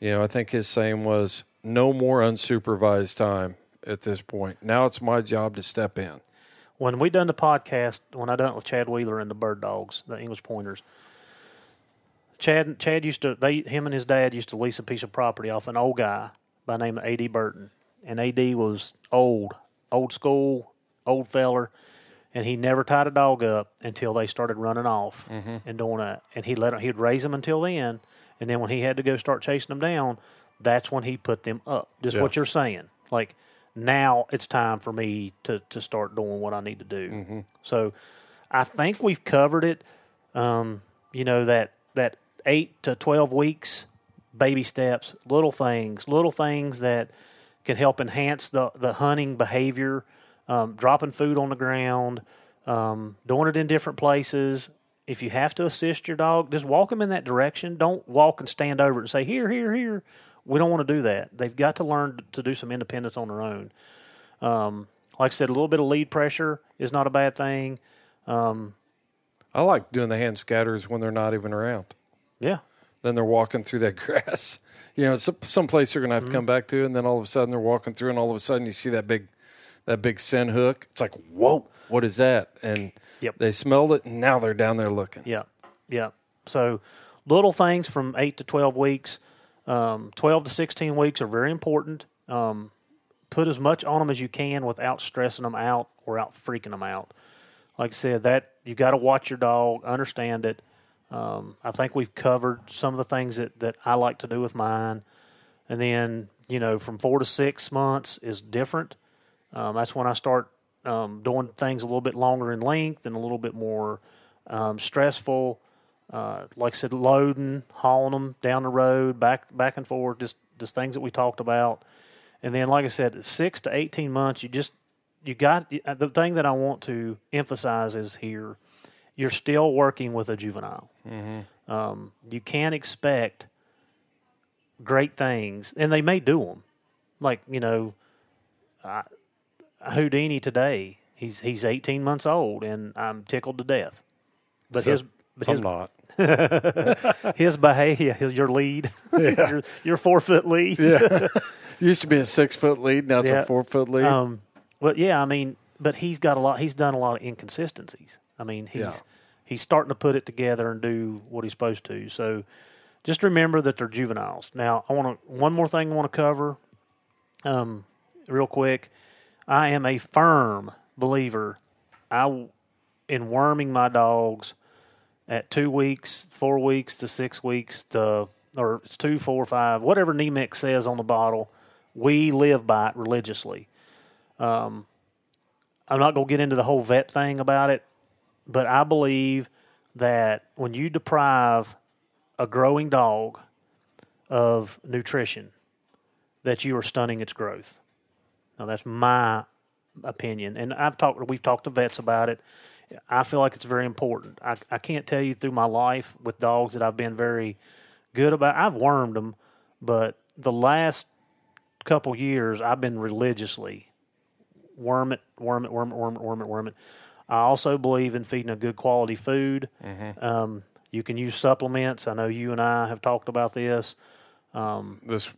You know, I think his saying was no more unsupervised time at this point. Now it's my job to step in. when we done the podcast, when I done it with Chad Wheeler and the Bird Dogs, the English Pointers, Chad Chad used to they him and his dad used to lease a piece of property off an old guy by the name of A. D. Burton, and A. D. was old, old school, old feller, and he never tied a dog up until they started running off mm-hmm. and doing that, and he let 'em- he'd raise them until then, and then when he had to go start chasing them down, that's when he put them up. Just Yeah. what you're saying, like now it's time for me to to start doing what I need to do. Mm-hmm. So I think we've covered it. Um, you know that that eight to twelve weeks, baby steps, little things, little things that can help enhance the the hunting behavior. Um, dropping food on the ground, um, doing it in different places. If you have to assist your dog, just walk him in that direction. Don't walk and stand over it and say here, here, here. We don't want to do that. They've got to learn to do some independence on their own. Um, like I said, a little bit of lead pressure is not a bad thing. I like doing the hand scatters when they're not even around. Yeah, then they're walking through that grass. You know, some some place you're gonna have to come back to, and then all of a sudden they're walking through, and all of a sudden you see that big, that big sin hook. It's like, whoa, what is that? And Yep. they smelled it, and now they're down there looking. yeah, yeah. So little things from eight to twelve weeks, um, twelve to sixteen weeks are very important. Um, put as much on them as you can without stressing them out or out freaking them out. Like I said, that you got to watch your dog, understand it. Um, I think we've covered some of the things that, that I like to do with mine. And then, you know, from four to six months is different. Um, that's when I start um, doing things a little bit longer in length and a little bit more um, stressful. Uh, like I said, loading, hauling them down the road, back back and forth, just just things that we talked about. And then, like I said, six to eighteen months, you just you got the thing that I want to emphasize is here, you're still working with a juvenile. Um, you can't expect great things, and they may do them. Like you know, I, Houdini today, he's he's 18 months old, and I'm tickled to death. But So- his but I'm his not. his behavior, his, your lead, your, your four foot lead. Yeah. Used to be a six foot lead. Now it's Yeah. a four foot lead. Um, but yeah, I mean, but he's got a lot. He's done a lot of inconsistencies. I mean, he's Yeah. he's starting to put it together and do what he's supposed to. So just remember that they're juveniles. Now, I want to one more thing I want to cover, um, real quick. I am a firm believer. I in worming my dogs at two weeks, four weeks to six weeks to or it's two, four, five, whatever Nemex says on the bottle. We live by it religiously. Um, I'm not going to get into the whole vet thing about it, but I believe that when you deprive a growing dog of nutrition, that you are stunning its growth. Now that's my opinion, and I've talked. We've talked to vets about it. I feel like it's very important. I, I can't tell you through my life with dogs that I've been very good about. I've wormed them, but the last couple years I've been religiously worm it, worm it, worm it, worm it, worm it, worm it. I also believe in feeding a good quality food. Um, you can use supplements. I know you and I have talked about this. this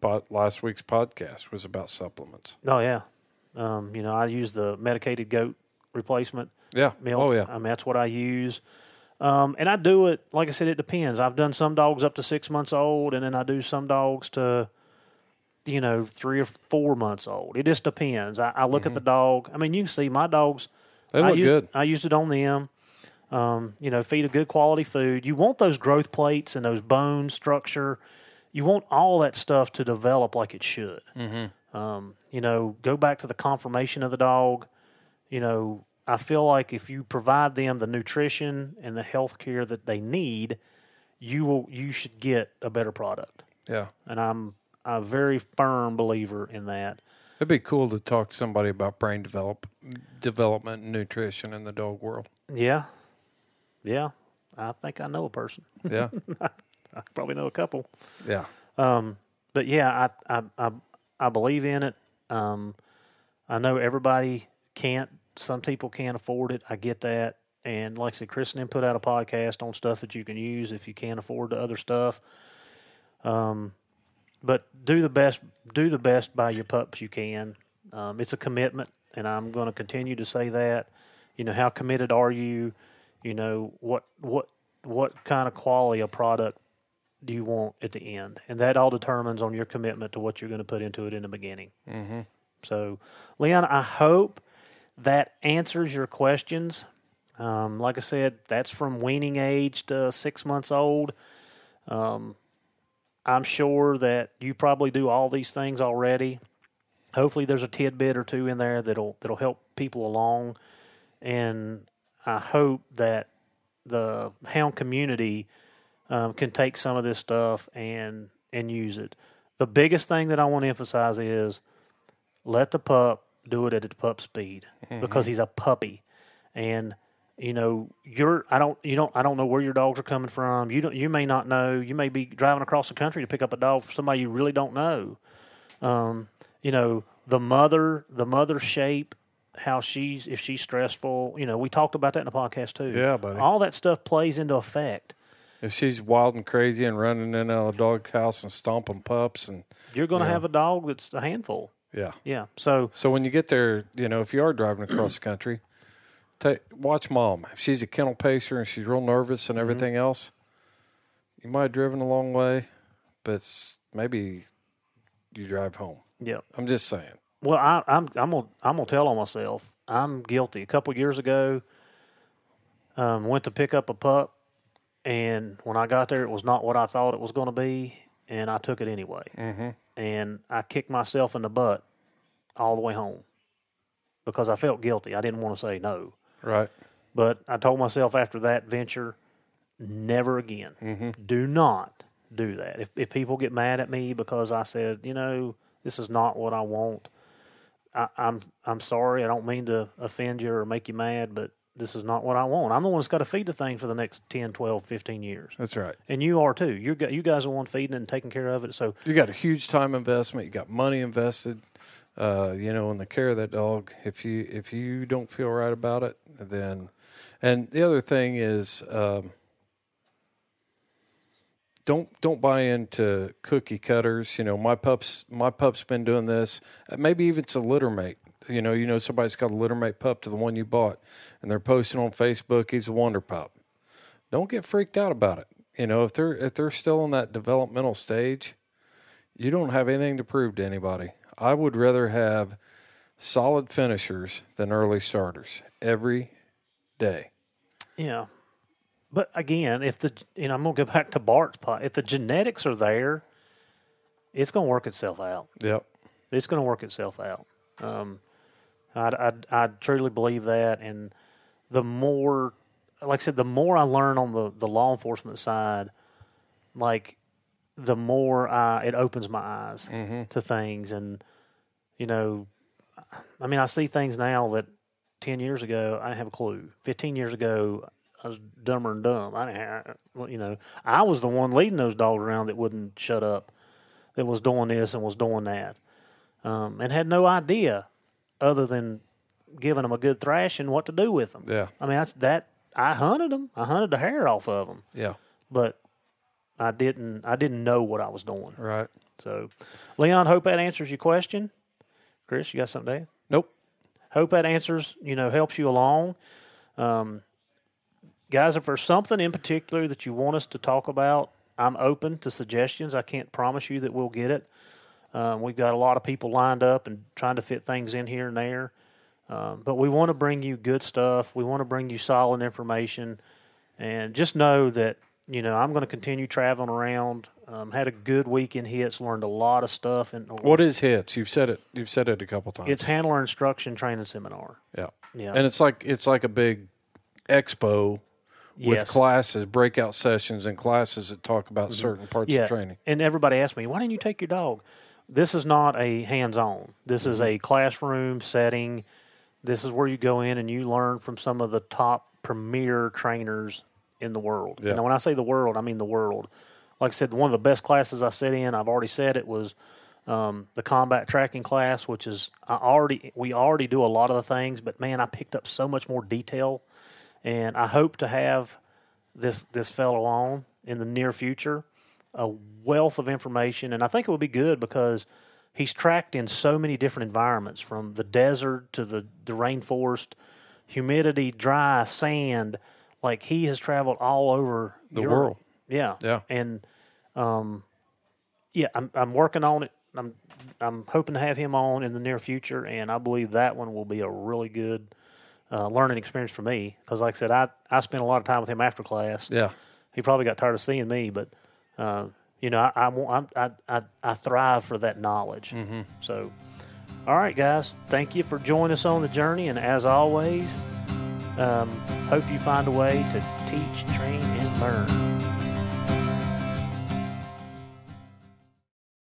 pod, last week's podcast was about supplements. Oh yeah, um, you know I use the medicated goat replacement. Yeah. milk. Oh yeah. I mean, that's what I use. Um, and I do it, like I said, it depends. I've done some dogs up to six months old, and then I do some dogs to, you know, three or four months old. It just depends. I, I look at the dog. I mean, you can see my dogs. Mm-hmm. They I look used, good. I used it on them. Um, you know, feed a good quality food. You want those growth plates and those bone structure. You want all that stuff to develop like it should. Mm-hmm. Um, you know, go back to the conformation of the dog. You know, I feel like if you provide them the nutrition and the health care that they need, you will you should get a better product. Yeah. And I'm a very firm believer in that. It'd be cool to talk to somebody about brain develop development and nutrition in the dog world. Yeah. Yeah. I think I know a person. Yeah. I probably know a couple. yeah. Um, but yeah, I, I I I believe in it. Um, I know everybody can't. Some people can't afford it. I get that. And like I said, Chris and put out a podcast on stuff that you can use if you can't afford the other stuff. Um, but do the best. Do the best by your pups you can. Um, it's a commitment, and I'm going to continue to say that. You know, how committed are you? You know, what what what kind of quality of product do you want at the end? And that all determines on your commitment to what you're going to put into it in the beginning. Mm-hmm. So, Leon, I hope that answers your questions. Um, like I said, that's from weaning age to six months old. Um, I'm sure that you probably do all these things already. Hopefully, there's a tidbit or two in there that'll that'll help people along, and I hope that the hound community um, can take some of this stuff and and use it. The biggest thing that I want to emphasize is let the pup do it at its pup speed because he's a puppy, and you know you're I don't you don't I don't know where your dogs are coming from. You don't you may not know. You may be driving across the country to pick up a dog for somebody you really don't know. Um, you know the mother the mother shape how she's if she's stressful you know we talked about that in the podcast too Yeah, buddy. all that stuff plays into effect If she's wild and crazy and running in and out of the doghouse and stomping pups and you're going to Yeah. have a dog that's a handful yeah. yeah so So when you get there, you know, if you are driving across the country, take watch mom. If she's a kennel pacer and she's real nervous and everything else, you might have driven a long way, but s- maybe you drive home. yeah I'm just saying. well I, i'm i'm gonna i'm gonna tell on myself i'm guilty a couple years ago um, went to pick up a pup and when i got there it was not what i thought it was going to be and i took it anyway Mm-hmm. And i kicked myself in the butt all the way home because i felt guilty i didn't want to say no Right. But I told myself after that venture, never again. Mm-hmm. Do not do that. If, if people get mad at me because I said, you know, this is not what I want, I, I'm I'm sorry. I don't mean to offend you or make you mad, but this is not what I want. I'm the one that's got to feed the thing for the next 10, 12, 15 years. That's right. And you are too. You're, you guys are the one feeding it and taking care of it. So You got a huge time investment. You got money invested. uh, you know, in the care of that dog. If you if you don't feel right about it, then, and the other thing is, um, don't don't buy into cookie cutters. You know, my pups my pup's been doing this. Maybe even it's a litter mate. You know, you know somebody's got a litter mate pup to the one you bought, and they're posting on Facebook. He's a wonder pup. Don't get freaked out about it. You know, if they're if they're still in that developmental stage, you don't have anything to prove to anybody. I would rather have solid finishers than early starters every day. Yeah. But again, if the you know I'm gonna go back to Bart's pot. If the genetics are there, it's gonna work itself out. Yep. It's gonna work itself out. Um, I, I I truly believe that, and the more, like I said, the more I learn on the the law enforcement side, like the more I, it opens my eyes to things, and you know, I mean, I see things now that ten years ago I didn't have a clue. Fifteen years ago, I was dumber and dumb. I didn't, have, well, you know, I was the one leading those dogs around that wouldn't shut up, that was doing this and was doing that, um, and had no idea other than giving them a good thrashing what to do with them. Yeah. I mean, that's that. I hunted them. I hunted the hair off of them, Yeah. but I didn't. I didn't know what I was doing. Right. So, Leon, hope that answers your question. Chris, you got something to add? Nope. hope that answers you know helps you along um, guys if there's something in particular that you want us to talk about i'm open to suggestions i can't promise you that we'll get it um, we've got a lot of people lined up and trying to fit things in here and there um, but we want to bring you good stuff we want to bring you solid information and just know that you know i'm going to continue traveling around um, had a good week in HITS learned a lot of stuff and What is HITS? You've said it. You've said it a couple times. it's handler instruction training seminar yeah. yeah And it's like it's like a big expo with Yes. classes, breakout sessions, and classes that talk about certain parts yeah. of training. And everybody asked me, why didn't you take your dog? This is not a hands on. This is Mm-hmm. a classroom setting. This is where you go in and you learn from some of the top premier trainers in the world. Yeah. Now, when I say the world, I mean the world. Like I said, one of the best classes I sat in, I've already said it was um, the combat tracking class, which is I already we already do a lot of the things, but man, I picked up so much more detail, and I hope to have this this fellow on in the near future, a wealth of information, and I think it would be good because he's tracked in so many different environments, from the desert to the the rainforest, humidity, dry, sand. Like he has traveled all over The Europe. world. Yeah, Yeah. and um, yeah, I'm I'm working on it. I'm I'm hoping to have him on in the near future, and I believe that one will be a really good uh, learning experience for me. Because, like I said, I I spent a lot of time with him after class. Yeah. He probably got tired of seeing me, but uh, you know, I I, I I I thrive for that knowledge. So, all right, guys, thank you for joining us on the journey, and as always, um, hope you find a way to teach, train, and learn.